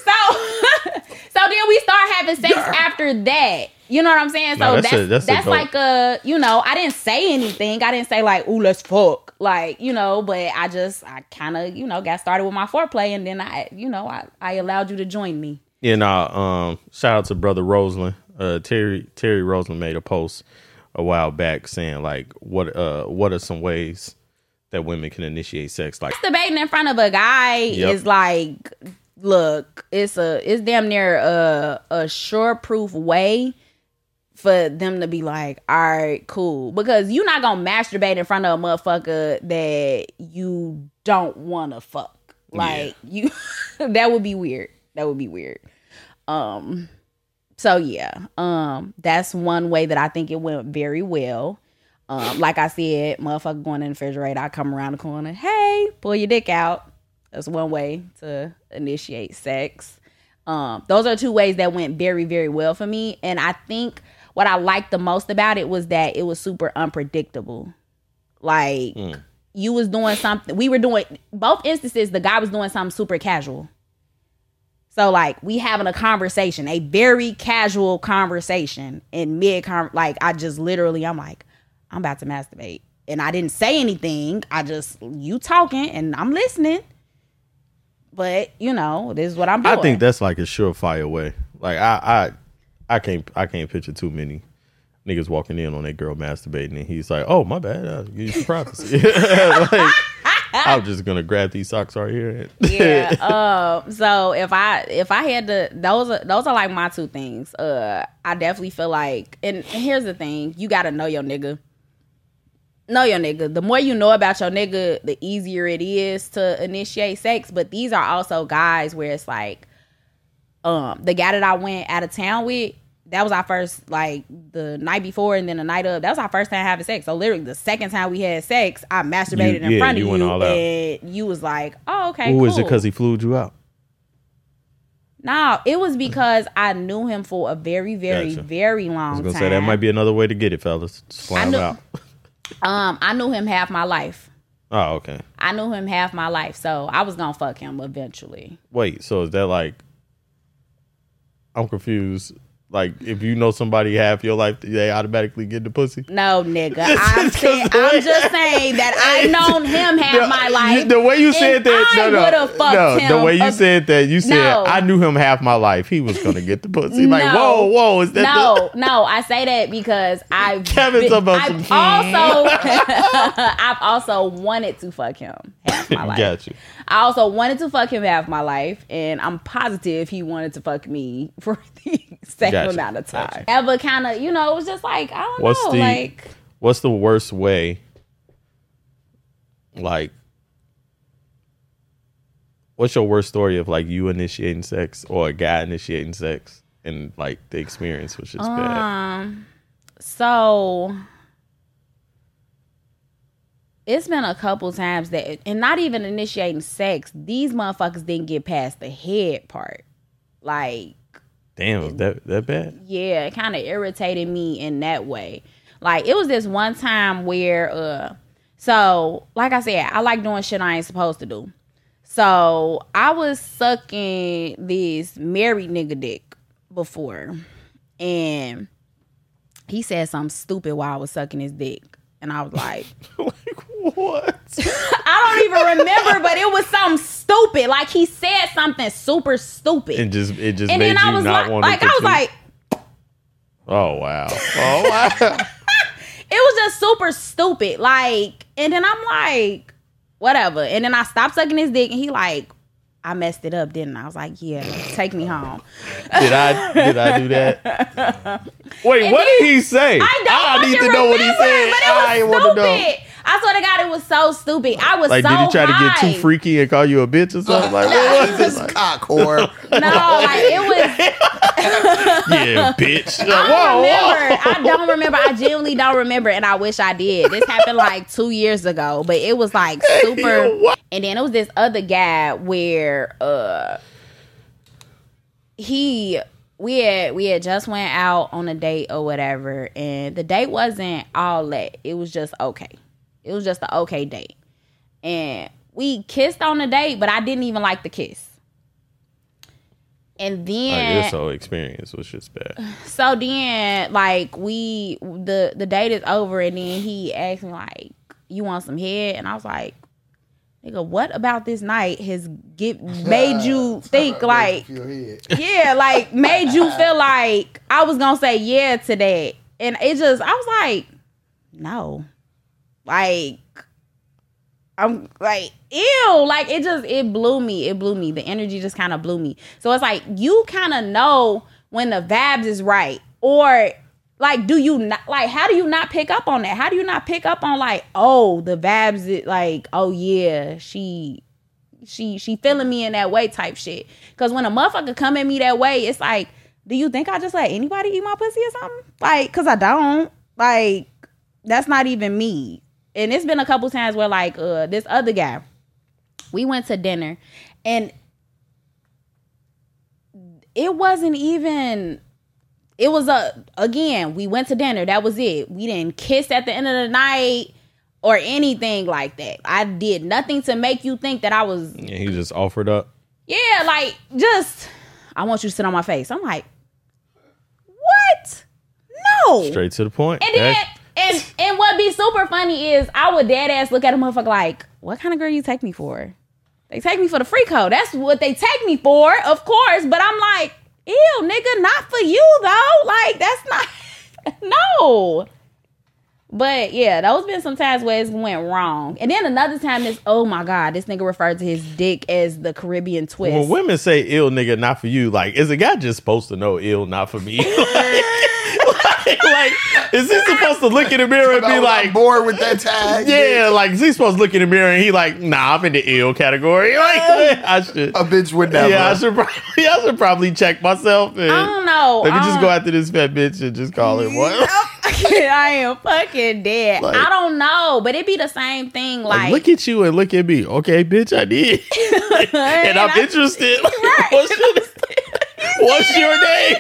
so then we start having sex after that. You know what I'm saying? So Nah, that's that's a- that's that's, a like a you know I didn't say anything. I didn't say like ooh let's fuck like you know, but I just I kind of you know got started with my foreplay and then I you know I I allowed you to join me. Yeah, nah, um, shout out to brother Roseland. Uh, Terry Terry Roseland made a post a while back saying like, what uh, what are some ways that women can initiate sex? Like, Debating in front of a guy Yep. is like look it's a it's damn near a a sure proof way for them to be like, all right, cool. Because you're not gonna masturbate in front of a motherfucker that you don't wanna fuck. Like you that would be weird. That would be weird. Um so yeah, um that's one way that I think it went very well. Um, like I said, motherfucker going in the refrigerator, I come around the corner, hey, pull your dick out. That's one way to initiate sex. Um, those are two ways that went very, very well for me. And I think what I liked the most about it was that it was super unpredictable. Like you was doing something, we were doing both instances, the guy was doing something super casual. So like we having a conversation, a very casual conversation in mid like I just literally I'm like, I'm about to masturbate. And I didn't say anything. I just you talking and I'm listening. But you know, this is what I'm doing. I think that's like a surefire way. Like, I, I, I can't, I can't picture too many niggas walking in on that girl masturbating, and he's like, "Oh, my bad, uh, you some privacy." like, I'm just gonna grab these socks right here. yeah. Um. So if I if I had to, those are those are like my two things. Uh, I definitely feel like, and, and here's the thing: you got to know your nigga. Know your nigga. The more you know about your nigga, the easier it is to initiate sex. But these are also guys where it's like, um, the guy that I went out of town with. That was our first, like the night before, and then the night of. That was our first time having sex. So literally, the second time we had sex, I masturbated You- in yeah, front of you you, went all out. and you was like, "Oh, okay." Ooh, cool. is it because he flew you out? No, it was because I knew him for a very, very, Gotcha. very I long was gonna time. say that might be another way to get it, fellas. Just fly I him know- out. Um, I knew him half my life. Oh, okay. I knew him half my life, so I was gonna fuck him eventually. Wait, so is that like? I'm confused. Like, if you know somebody half your life, they automatically get the pussy. No, nigga. I'm saying, I'm just saying that I known him half my life. The way you said that, I no, no, fucked no. him The way you said that, you said No. I knew him half my life. He was gonna get the pussy. Like, No. whoa, whoa, is that no, no, I say that because I've Kevin's been- about I've some- also I've also wanted to fuck him half my life. Got you. I also wanted to fuck him half my life, and I'm positive he wanted to fuck me for the same Gotcha, amount of time. gotcha. Ever kind of, you know, it was just like I don't What's know, the like What's the worst way? Like, what's your worst story of like you initiating sex or a guy initiating sex and like the experience was just bad? Um, so it's been a couple times that, and not even initiating sex, these motherfuckers didn't get past the head part. Like, Damn, was that that bad? yeah, it kind of irritated me in that way. Like, it was this one time where, uh, so like I said, I like doing shit I ain't supposed to do. So I was sucking this married nigga dick before, and he said something stupid while I was sucking his dick, and I was like, like what? I don't even remember, but it was something stupid. Like he said something super stupid, It just it just and made then I was not like, like. I was like, oh wow, oh wow. it was just super stupid. Like, and then I'm like, whatever. And then I stopped sucking his dick, and he like, I messed it up, didn't I? I was like, yeah, take me home. did I did I do that? Wait, And what then- did he say? I don't need fucking to know what he said. But I it was want to know. Stupid. I swear to God, it was so stupid. I was Like, so did he try to get too freaky and call you a bitch or something? Like, what was This? Like, cock whore. No, like it was. yeah, bitch. I don't whoa. remember. I don't remember. I genuinely don't remember, and I wish I did. This happened like two years ago, but it was like super. what? And then it was this other guy where uh he we had we had just went out on a date or whatever, and the date wasn't all that. It was just okay. It was just an okay date, and we kissed on the date, but I didn't even like the kiss. And then Like, this whole experience was just bad. so then, like we the the date is over, and then he asked me like, "You want some head?" And I was like, "Nigga, what about this night has get made you think like, yeah, like made you feel like I was gonna say yeah to that?" And it just, I was like, "No, like." I'm like, ew, like it just it blew me. It blew me. The energy just kind of blew me. So it's like you kind of know when the vibes is right. Or like do you not like how do you not pick up on that? How do you not pick up on like, oh, the vibes it like, oh yeah, she she she feeling me in that way type shit. Cause when a motherfucker come at me that way, it's like, do you think I just let anybody eat my pussy or something? Like, cause I don't. Like, that's not even me. And it's been a couple times where like uh this other guy, we went to dinner and it wasn't even it was a again, we went to dinner, that was it. We didn't kiss at the end of the night or anything like that. I did nothing to make you think that I was yeah he just offered up. yeah, like just I want you to sit on my face. I'm like, what? No. Straight to the point. And then and and what be super funny is I would dead ass look at a motherfucker like, what kind of girl you take me for? They take me for the free code. That's what they take me for, of course. But I'm like, ew, nigga, not for you though. Like that's not no. But yeah, those been some times where it went wrong. And then another time this, oh my God, this nigga referred to his dick as the Caribbean twist. when women say ill nigga, not for you, like, is a guy just supposed to know ill, not for me? like, like, is he supposed to look in the mirror and be I'm like, bored with that tag. yeah, like, is he supposed to look in the mirror and he like, nah, I'm in the ill category? Like, I should. A bitch would never. Yeah, I should probably, I should probably check myself and I don't know. let me I just go um, after this fat bitch and just call it what? I am fucking dead. Like- I don't know, but it'd be the same thing. Like, Like, look at you and look at me. Okay, bitch, I did. and I'm I- interested. what's, your, what's your name?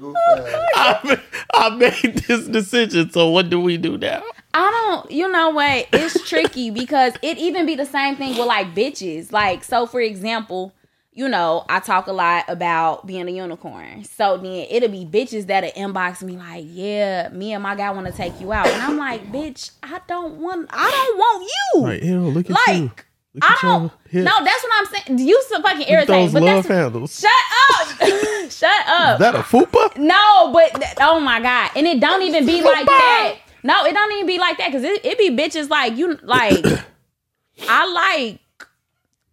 The next steps. Goof ass. I, I made this decision. So what do we do now? I don't. You know what? It's tricky because it even be the same thing with like bitches. Like, so for example, you know, I talk a lot about being a unicorn. So then it'll be bitches that'll inbox me like, "Yeah, me and my guy want to take you out," and I'm like, "Bitch, I don't want. I don't want you." Like, ew, look at Like, you. Look I don't. No, that's what I'm saying. You so fucking irritating. those But love that's handles. shut up. shut up. Is that a fupa? No, but th- oh my god, and it don't even be like that. No, it don't even be like that because it, it be bitches like you like. I like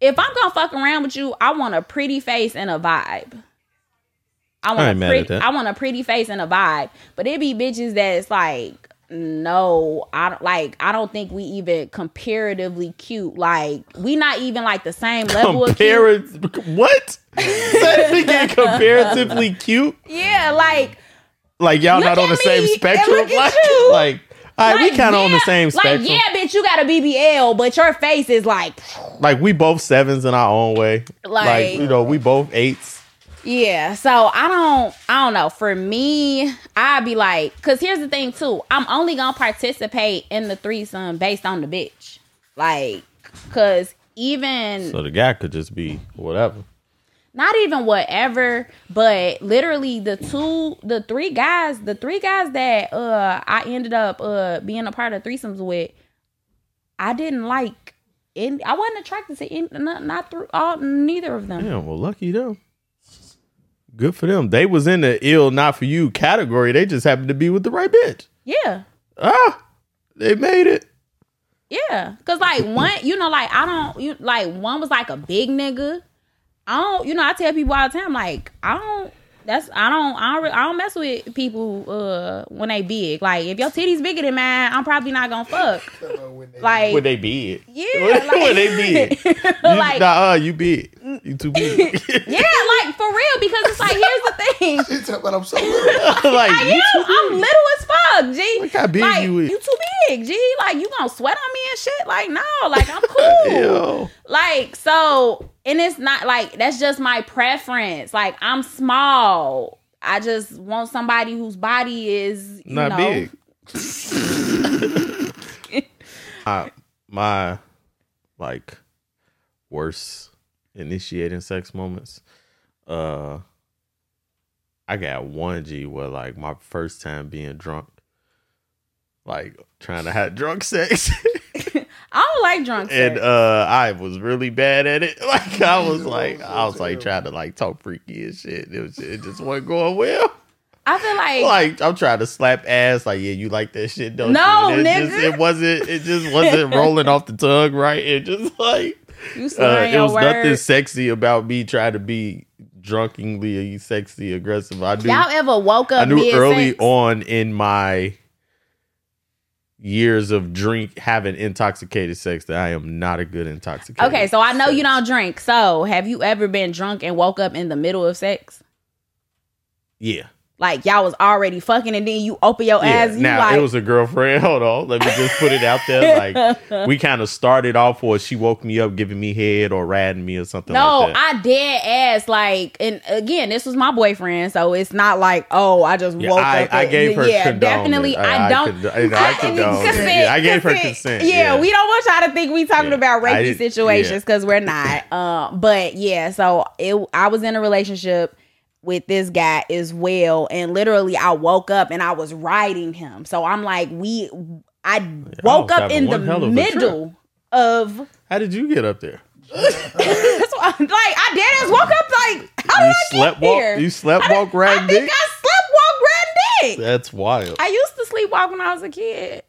if I'm gonna fuck around with you, I want a pretty face and a vibe. I want I a pretty. I want a pretty face and a vibe, but it be bitches that it's like no, I don't like. I don't think we even comparatively cute. Like we not even like the same level of cute. What? Say it again. Comparatively cute. Yeah, like Like y'all not on the same spectrum. Like, you. like, all right, we kind of on the same spectrum. Like, yeah, bitch, you got a BBL, but your face is like, Like we both sevens in our own way. Like, Like- you know, we both eights. Yeah. So I don't, I don't know. For me, I'd be like, because here's the thing too. I'm only gonna participate in the threesome based on the bitch, like, because even So the guy could just be whatever. not even whatever, but literally the two, the three guys, the three guys that uh I ended up uh being a part of threesomes with, I didn't like. In, I wasn't attracted to in, not, not through all neither of them. Yeah, well, lucky them. Good for them. They was in the ill, not for you category. They just happened to be with the right bitch. Yeah, Ah, they made it. yeah. Cause like one, you know, like I don't, you like one was like a big nigga. I don't, you know, I tell people all the time, like I don't. That's I don't I don't I don't mess with people uh when they big. Like if your titties bigger than mine, I'm probably not gonna fuck. Like When they big. Yeah, when they big. You, Like- nah, uh, you big. You too big. yeah, like for real, because it's like here's the thing. You talk about I'm so little. like, I you too am. I'm big. little as fuck, G. Look how big like, you is. You too big, G. Like you gonna sweat on me and shit. Like no, like I'm cool. Like so, and it's not like that's just my preference. Like I'm small. I just want somebody whose body is you Not know, big. Uh, my like worst initiating sex moments. Uh I got one G where like my first time being drunk. Like trying to have drunk sex. I don't like drunk and uh I was really bad at it. Like I was like I was like trying to like talk freaky and shit. It was it just wasn't going well. I feel like, Like I'm trying to slap ass, like yeah, you like that shit, don't No, you? And it nigga. Just, it wasn't. It just wasn't rolling off the tongue right. It just like you uh, it your was nothing sexy about me trying to be drunkenly sexy aggressive. I knew Y'all ever woke up I knew mid-sex? early on in my years of drink having intoxicated sex that I am not a good intoxicated. Okay, so I know you don't drink. So have you ever been drunk and woke up in the middle of sex? Yeah. Like y'all was already fucking and then you open your Yeah. ass. You Now like, it was a girlfriend. Hold on, let me just put it out there. Like we kind of started off, or she woke me up, giving me head, or riding me, or something no, like that. I dead ass like, and again, this was my boyfriend, so it's not like, oh, I just Yeah, woke I, up. I and- gave her yeah, definitely. it. I, don't. condo- you know, I, condone consent, Yeah, I gave her consent. Yeah, we don't want y'all to think we talking about I rapey situations because we're not. Um, but yeah, so it. I was in a relationship with this guy as well, and literally, I woke up and I was riding him. So I'm like, we. I woke was up in the of middle of. How did you get up there? That's why, like I dead ass woke up like how did You I slept get walk. here? You slept I, walk riding I think dick. I slept walk riding dick. That's wild. I used to sleepwalk when I was a kid.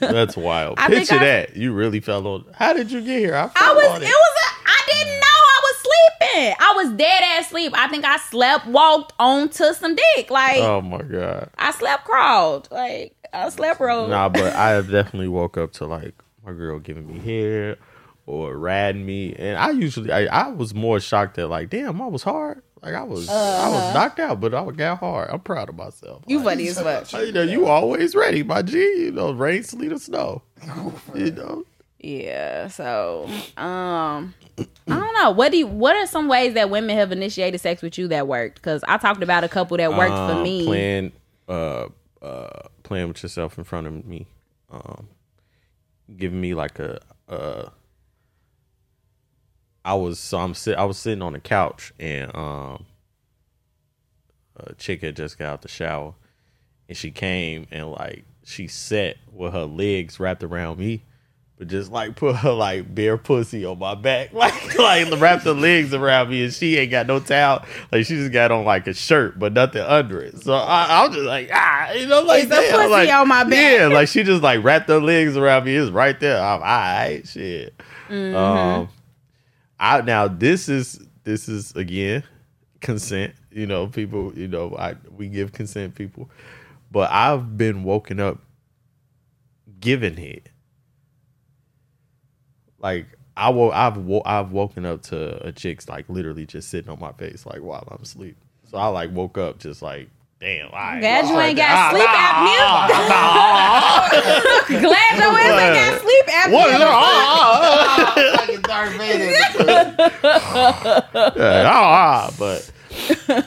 That's wild. I Picture I- that. You really fell on. How did you get here? I, I was on it was a I didn't know I sleeping. I was dead ass sleep. I think I slept walked onto some dick. Like Oh my god. I slept crawled. Like I slept rolled. Nah, but I have definitely woke up to like my girl giving me hair or riding me, and I usually I, I was more shocked that like, damn, I was hard. Like I was I was knocked out, but I got hard. I'm proud of myself. Uh-huh. you funny as fuck. you know, you always ready, my G. You know, rain, sleet, or snow. You know, Yeah. So um I don't know. What do you, what are some ways that women have initiated sex with you that worked? Because I talked about a couple that worked for Um, me. Playing, uh, uh, playing with yourself in front of me, um, giving me like a, uh, I was so I'm sit I was sitting on the couch and um, a chick had just got out the shower, and she came and like she sat with her legs wrapped around me. But just like put her like bare pussy on my back, like like wrap the legs around me, and she ain't got no towel. Like she just got on like a shirt, but nothing under it. So I, I'm just like ah, you know, like damn, pussy like, on my back. Yeah, like she just like wrapped her legs around me. It's right there. I'm all right, shit. Mm-hmm. Um, I now this is this is again consent. You know, people. You know, I we give consent, people. But I've been woken up giving it. Like I wo- I've wo- I've woken up to a chick's like literally just sitting on my face like while I'm asleep. So I like woke up just like damn. all right. Glad you ain't Ah, got sleep apnea. Glad your ass ain't got sleep apnea. What? Ah, Fucking Darth Vader. yeah, ah, ah, but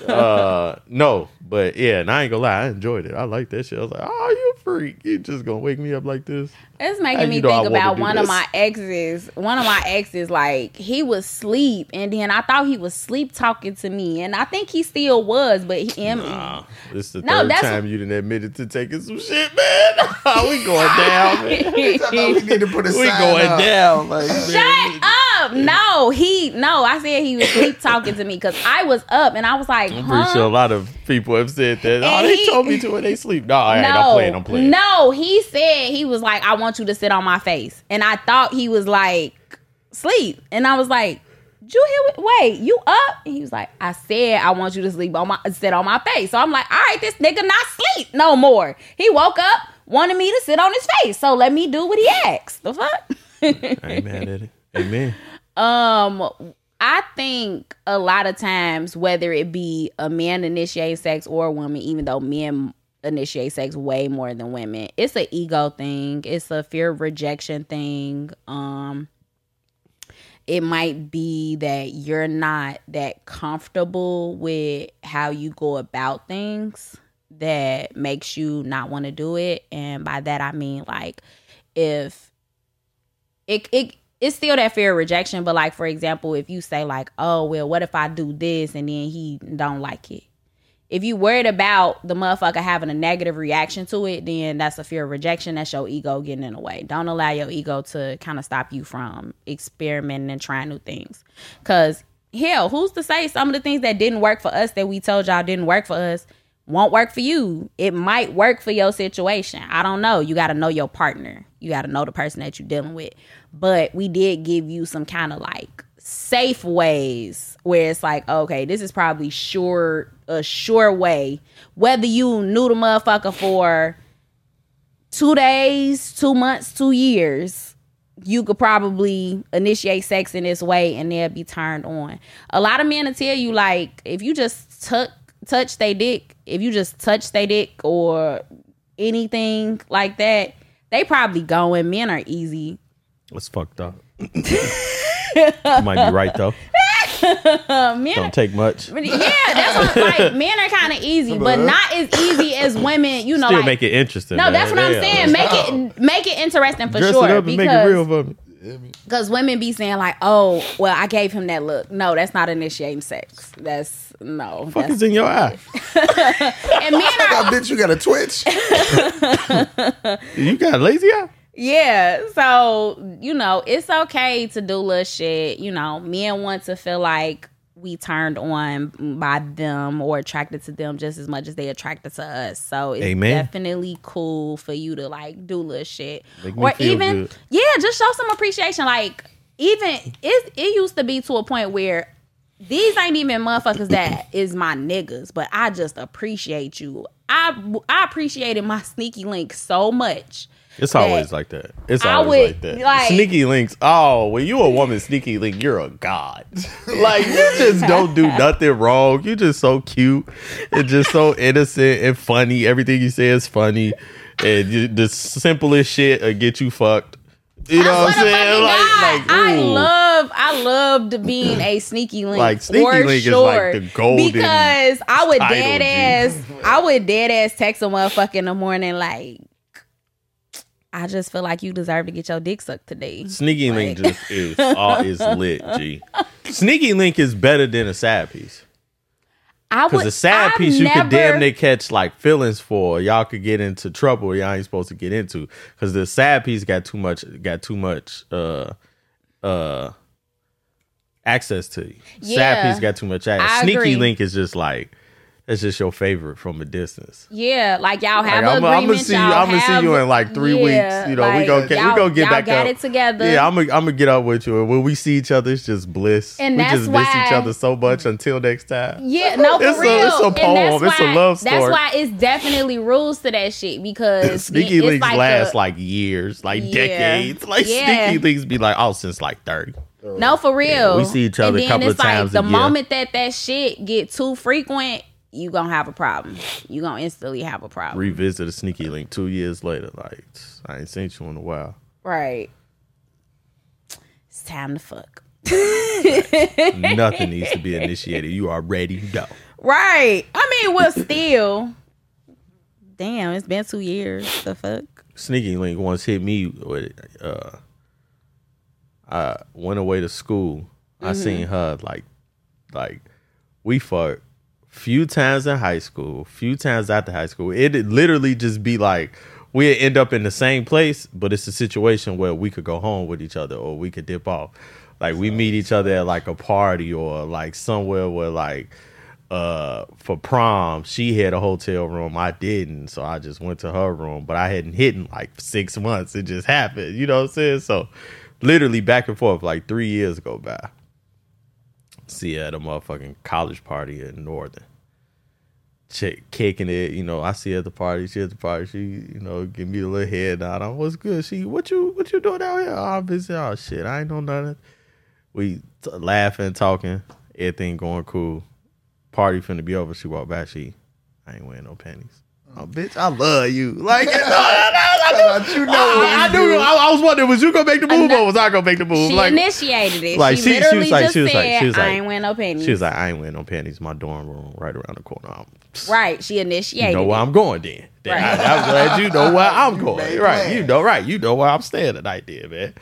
uh no but yeah and i ain't gonna lie i enjoyed it i like that shit i was like oh you a freak you just gonna wake me up like this It's How making me you know I think about do one of my exes. One of my exes, like he was sleep, and then I thought he was sleep talking to me, and I think he still was, but he, him, nah this is the No, third that's- time you didn't admitted to taking some shit man we going down man. We need to put a we going up. down like Shut up! No, he no. I said he was sleep talking to me because I was up and I was like, i'm huh? pretty sure a lot of people have said that oh And they he- told me to when they sleep no all right no, i'm playing i'm playing no. He said he was like, I want you to sit on my face, and I thought he was like sleep, and I was like. Did you hear? Wait, you up? And he was like, I said I want you to sleep on my sit on my face. So I'm like, all right, this nigga not sleep no more. He woke up, wanted me to sit on his face. So let me do what he asked. The fuck? i ain't mad at it amen Um, I think a lot of times, whether it be a man initiating sex or a woman, even though men initiate sex way more than women, it's an ego thing. It's a fear of rejection thing. Um, it might be that you're not that comfortable with how you go about things that makes you not want to do it. And by that I mean like if it it it's still that fear of rejection, but like for example, if you say like, "Oh well, what if I do this and then he don't like it?" If you worried about the motherfucker having a negative reaction to it, then that's a fear of rejection. That's your ego getting in the way. Don't allow your ego to kind of stop you from experimenting and trying new things. Cause hell, who's to say some of the things that didn't work for us that we told y'all didn't work for us won't work for you. It might work for your situation. I don't know. You got to know your partner. You got to know the person that you're dealing with. But we did give you some kind of like safe ways where it's like, okay, this is probably sure a sure way. Whether you knew the motherfucker for two days, two months, two years, you could probably initiate sex in this way and they'll be turned on. A lot of men will tell you like if you just tuck touch they dick, if you just touch they dick or anything like that, they probably going. Men are easy. That's fucked up. you might be right though. Men Don't take much. But yeah, that's what like men are kind of easy, but not as easy as women. You know, Still like make it interesting. no, man. that's what I'm saying. Make it make it interesting for Dress sure it up and make it real because for me. because women be saying like, oh, well, I gave him that look. No, that's not initiating sex. That's no. Fuck That's, is in your eye. and men are I bet you got a twitch. You got a lazy eye. Yeah, so you know, it's okay to do little shit. You know, men want to feel like we turned on by them or attracted to them just as much as they attracted to us. So it's Amen. definitely cool for you to like do little shit. Or even good. yeah, just show some appreciation. Like even it it used to be to a point where these ain't even motherfuckers that is my niggas, but I just appreciate you. I I appreciated my sneaky link so much. It's always like that. It's I always would, like that. like- sneaky links. Oh, when you a woman, sneaky link, you're a god. like you just don't do nothing wrong. You just so cute and just so innocent and funny. Everything you say is funny, and you, the simplest shit will get you fucked. You know what I'm saying? fucking Like, I ooh. love, I loved being a sneaky link. Like, sneaky for link is sure. like the golden because I would title, dead ass, I would dead ass text a motherfucker in the morning like, I just feel like you deserve to get your dick sucked today. Sneaky link Like- just is all is lit. G. Sneaky link is better than a sad piece. I Because a sad I've piece you could damn never- near catch like feelings for. Y'all could get into trouble y'all ain't supposed to get into. Because the sad piece got too much got too much uh uh access to you. Yeah. sad piece got too much access. I Sneaky agree. link is just like It's just your favorite from a distance. Yeah, like y'all have Like, I'm, I'm gonna see you. I'm gonna see you in like three yeah, weeks. You know, we like, gonna get, we gonna get back got up. it together. Yeah, I'm gonna I'm gonna get up with you, and when we see each other, it's just bliss. And we just miss each other so much until next time. Yeah, no, for It's a- real. it's a poem. that's It's a love story. That's why it's definitely rules to that shit because Sneaky it's links like last a- like years, like Yeah. decades. Like Yeah. sneaky links be like, oh, since like thirty. No, for real. we see each other and a then couple it's of times Like a the year. moment that that shit get too frequent, you gonna have a problem. You gonna instantly have a problem. Revisit a sneaky link two years later. Like I ain't seen you in a while. Right. It's time to fuck. Nothing needs to be initiated. You are ready to go. Right. I mean, well, still. Damn, it's been two years. The fuck. Sneaky Link once hit me with uh I went away to school. I Mm-hmm. seen her like like we fucked few times in high school, few times after high school. It'd literally just be like we'd end up in the same place, but it's a situation where we could go home with each other or we could dip off. Like we meet each other at like a party or like somewhere where like uh for prom she had a hotel room i didn't so i just went to her room but i hadn't hit in like six months it just happened you know what i'm saying so literally back and forth like three years go by see at a motherfucking college party in northern chick kicking it you know i see her at the party she at the party she you know give me a little head nod on what's good she what you what you doing out here oh, i'm busy oh shit i ain't know nothing we t- laughing talking everything going cool party finna be over. She walked back. She, I ain't wearing no panties. Oh, bitch, I love you. Like, I, you know I, what I, knew. do. I, I was wondering, was you gonna make the move know- or was I gonna make the move? She like, initiated it. like, she, she- she was literally like- just she was like- said, she was "I ain't wearing no panties." she was like, I ain't wearing no panties. My dorm room right around the corner. I'm, right. She initiated. you know where it. I'm going then. Then Right. I, am glad you know where I'm going. made Right. You know, right. You know where I'm staying tonight, then, man.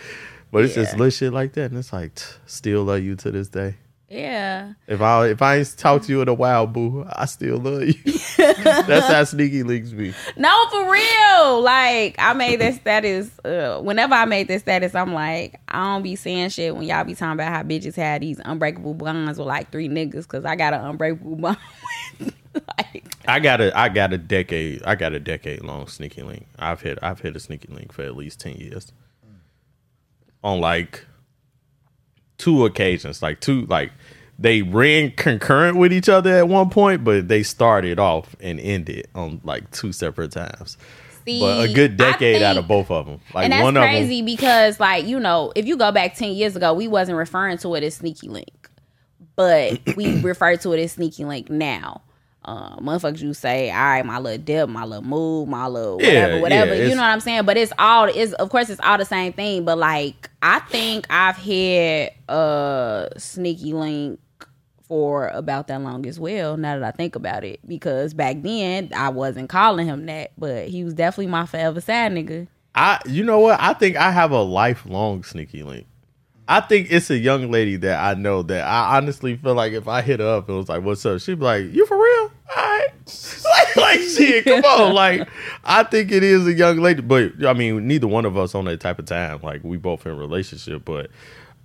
But it's just little shit like that. And it's like, t- still love you to this day. Yeah. If I if I ain't talked to you in a while, boo, I still love you. That's how sneaky links be. No, for real. Like I made this status. Uh, whenever I made this status, I'm like, I don't be saying shit when y'all be talking about how bitches had these unbreakable bonds with like three niggas because I got an unbreakable bond. like, I got a I got a decade I got a decade long sneaky link. I've hit I've hit a sneaky link for at least ten years. On like two occasions, like two like they ran concurrent with each other at one point, but they started off and ended on like two separate times. see, But a good decade out of both of them. Like and that's one crazy of them, because, like, you know, if you go back ten years ago, we wasn't referring to it as sneaky link, but we refer to it as sneaky link now. Uh, motherfuckers, you say, all right, my little dip, my little move, my little Yeah, whatever, whatever. yeah, you know what I'm saying? But it's all is, of course, it's all the same thing. But like, I think I've had a sneaky link for about that long as well. Now that I think about it, because back then I wasn't calling him that, but he was definitely my forever side nigga. I you know what? I think I have a lifelong sneaky link. I think it's a young lady that I know that I honestly feel like if I hit her up and was like, "What's up?" She'd be like, "You for real?" All right, like, like shit. Come on, like I think it is a young lady, but I mean, neither one of us on that type of time. Like we both in a relationship, but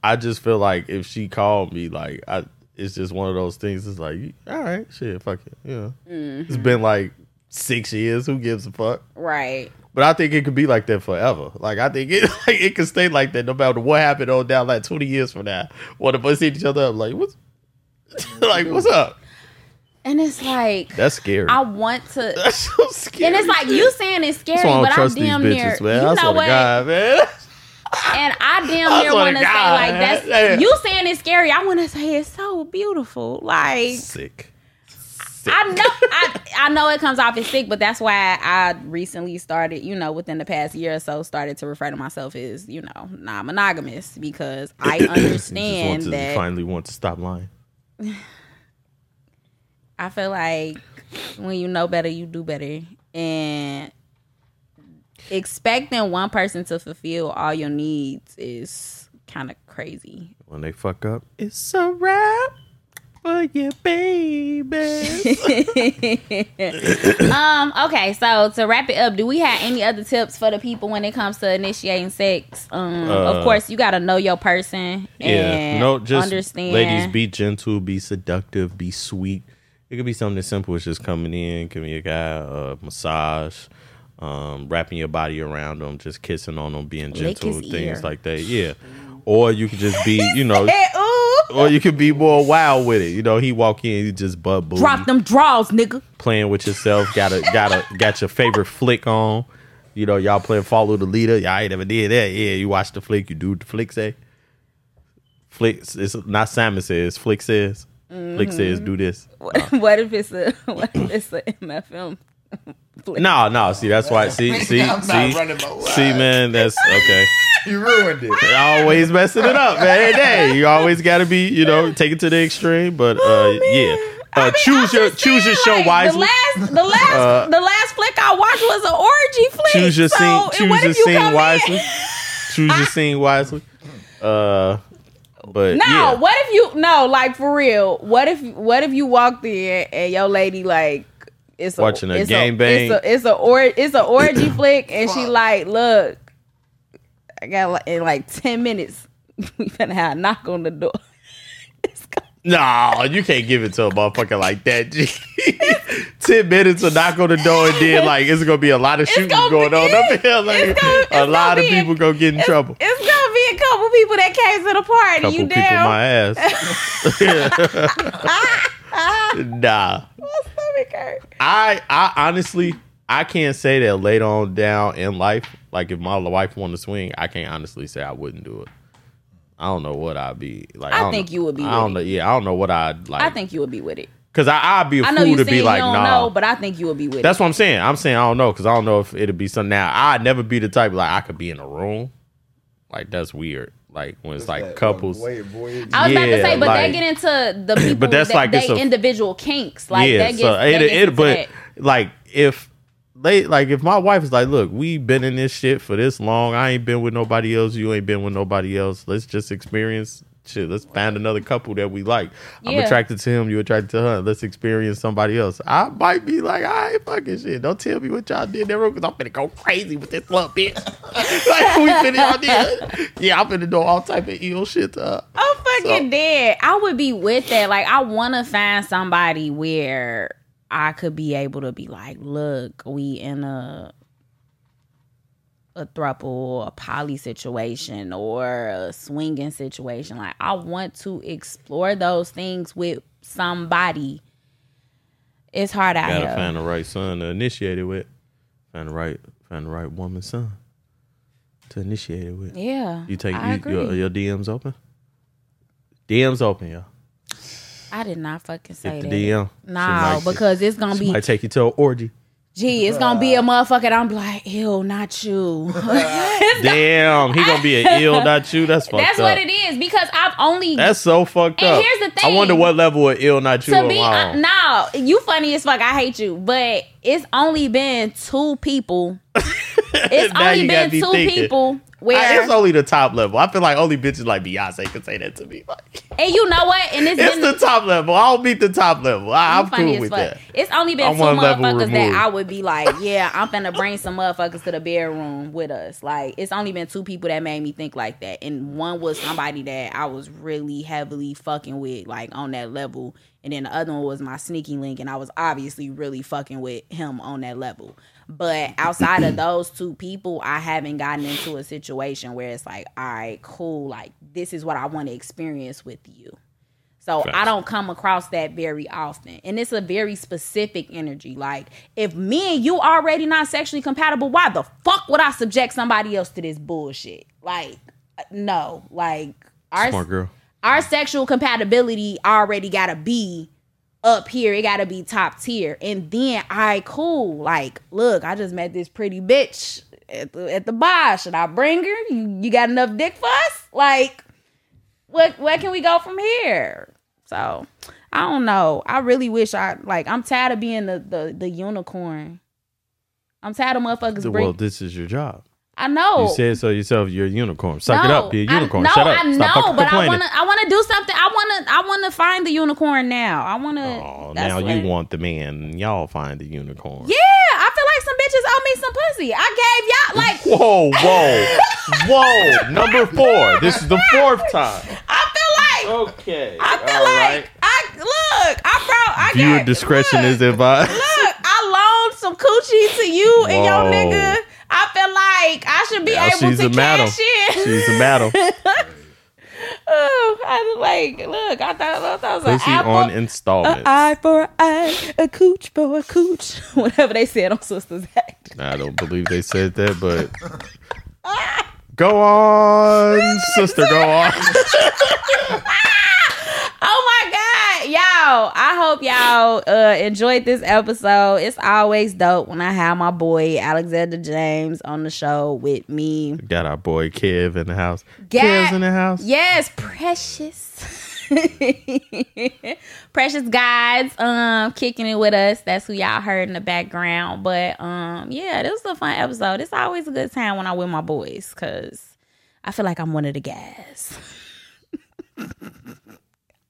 I just feel like if she called me, like I, it's just one of those things. It's like, all right, shit, fuck it, yeah. It's mm-hmm. been like six years. Who gives a fuck? Right. But I think it could be like that forever. Like I think it like, it could stay like that no matter what happened on down like twenty years from now. One of us hit each other up like what's like what's up? And it's like That's scary. I want to, That's so scary. and it's like you saying it's scary, That's why I don't but I damn bitches, near, man. you I know what? God, man. And I damn I near want to say like that's man. you saying it's scary. I want to say it's so beautiful. Like Sick. I know, I I know it comes off as sick, but that's why I recently started, you know, within the past year or so, started to refer to myself as, you know, non-monogamous because I You just want understand to that finally want to stop lying. I feel like when you know better, you do better. And expecting one person to fulfill all your needs is kind of crazy. When they fuck up, it's a wrap for you, baby. Um, okay, so to wrap it up, do we have any other tips for the people when it comes to initiating sex? Um, Uh, of course, you got to know your person yeah. and No, just understand. ladies, be gentle, be seductive, be sweet. It could be something as simple as just coming in, giving a guy a massage, um, wrapping your body around them, just kissing on them, being gentle, things ear. like that. Yeah. Or you could just be, you know, Hey, ooh. Or you could be more wild with it. You know, he walk in, you just butt booty, Drop them draws, nigga. playing with yourself. Got a got a got your favorite flick on. You know, y'all playing follow the leader. Y'all ain't never did that. Yeah, you watch the flick. You do what the flick say. Flick, it's not Simon says. Flick says. Flick says, mm-hmm. do this. What, what if it's a what if it's a MFM? No, no. See, that's why. See, see, I'm not see, see, man. That's okay. You ruined it. always messing it up, man. Hey, you always got to be, you know, take it to the extreme. But uh, yeah, uh, I mean, choose your choose your show like, wisely. The last, the last, Uh, the last flick I watched was an orgy flick. choose your so, scene. Choose your scene wisely. In? choose your scene wisely. Uh, but No, yeah. what if you no, like for real? What if what if you walked in and your lady like it's a, Watching a it's gangbang? It's a it's a or it's a orgy flick, and she like, look, I got like in like ten minutes, we finna have a knock on the door. It's No, you can't give it to a motherfucker like that. Ten minutes to knock on the door and then like it's gonna be a lot of shooting gonna be- on up here. Like gonna- a lot of be- people gonna get in trouble. It's gonna be a couple people that came to the party. Couple you people down? my ass. nah. My stomach hurt. I I honestly I can't say that later on down in life, like if my wife wanted to swing, I can't honestly say I wouldn't do it. I don't know what I'd be like. I don't think know- you would be I don't know. Yeah, I don't know what I'd like. I think you would be with it. because I I'd be a I know fool you to be like, nah. know, but I think you would be with it. That's it. what I'm saying. I'm saying I don't know because I don't know if it'd be something. Now I'd never be the type like I could be in a room. Like that's weird. Like when it's like couples. Boy, boy, I was about to say, but like- they get into the people But that's that like they a- individual kinks. Like yeah, that gets, so that it, gets it into but that. like if they like if my wife is like, look, we've been in this shit for this long. I ain't been with nobody else. You ain't been with nobody else. Let's just experience shit. Let's find another couple that we like. I'm attracted to him. You attracted to her. Let's experience somebody else. I might be like, I ain't fucking shit. Don't tell me what y'all did in that room because I'm finna go crazy with this little bitch. like we finna y'all did. Yeah, I'm finna do all type of ill shit to her. I'm fucking So- dead. I would be with that. Like I want to find somebody where I could be able to be like, look, we in a a throuple or a poly situation or a swinging situation. Like I want to explore those things with somebody. It's hard out Gotta here. find the right son to initiate it with. Find the right, find the right woman son to initiate it with. yeah, You take you, your, your DMs open. DMs open, y'all. I did not fucking say Hit the that. DM. No, because it's gonna be I take you to an orgy. Gee, it's gonna be a motherfucker. that I'm like, ew, not you. Damn, he gonna be an ill, not you. That's fucked That's up. what it is because I've only That's so fucked And up. here's the thing. I wonder what level of ill, not you. to am be I uh, on. no, you funny as fuck. I hate you, but it's only been two people. It's Now only you gotta been be two thinking. people I- it's only the top level. I feel like only bitches like Beyonce can say that to me. Like, and you know what? And it's, it's been the top level. I'll beat the top level. I, I'm cool with fuck. that. It's only been I'm two motherfuckers that. I would be like, yeah, I'm finna bring some motherfuckers to the bedroom with us. Like, it's only been two people that made me think like that, and one was somebody that I was really heavily fucking with, like on that level, and then the other one was my sneaky link, and I was obviously really fucking with him on that level. But outside of those two people, I haven't gotten into a situation where it's like, all right, cool, like this is what I want to experience with you. So I don't come across that very often. And it's a very specific energy. Like, if me and you already not sexually compatible, why the fuck would I subject somebody else to this bullshit? Like, no. Like our Smart girl. our sexual compatibility already gotta be up here. It gotta be top tier. And then I cool. Like, look, I just met this pretty bitch at the at the bar. Should I bring her? You you got enough dick for us? Like, what where can we go from here? So I don't know. I really wish I like I'm tired of being the the, the unicorn. I'm tired of motherfuckers bring Well, this is your job. I know. You said so yourself. You're a unicorn. Suck it up. You're a I- unicorn. no, Shut up. I Stop know, fucking but I wanna I wanna do something. I wanna I wanna find the unicorn now. I wanna Oh, now what- you want the man. Y'all find the unicorn. Yeah, I feel like some bitches owe me some pussy. I gave y'all like Whoa, whoa, whoa. Number four. This is the fourth time. I feel like Okay. I feel all like right. I look. I brought. I I Viewer got- discretion look, is advised. Look, I loaned some coochie to you and your Whoa. nigga. I feel like I should be Now able to cash in. She's a madam. oh, I was like, look, I thought, I thought it was an apple. on installments. eye for an eye, a cooch for a cooch. Whatever they said on Sisters Act. I don't believe they said that, but go on, sister, go on. Oh my God, y'all. I hope y'all uh, enjoyed this episode. It's always dope when I have my boy Alexander James on the show with me. Got our boy Kev in the house. Got- Kev's in the house. Yes, precious. precious guys um kicking it with us that's who y'all heard in the background but um yeah this was a fun episode it's always a good time when i'm with my boys because i feel like i'm one of the guys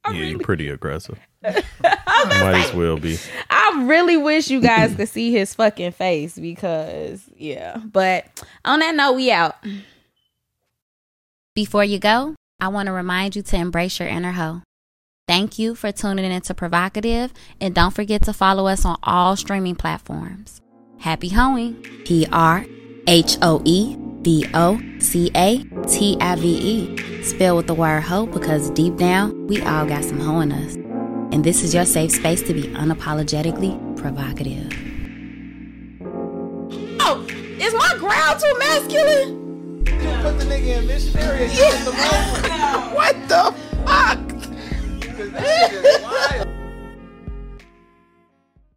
Yeah, you're pretty aggressive. Might as well be. I really wish you guys could see his fucking face because, yeah. But on that note, we out. Before you go, I want to remind you to embrace your inner hoe. Thank you for tuning into PrHOEvocative, and don't forget to follow us on all streaming platforms. Happy hoeing. P R H O E V O C A T I V E. Spell with the word hoe because deep down, we all got some hoe in us. And this is your safe space to be unapologetically PrHOEvocative. Oh, is my growl too masculine? Put the nigga in missionary and yeah. the. What the fuck?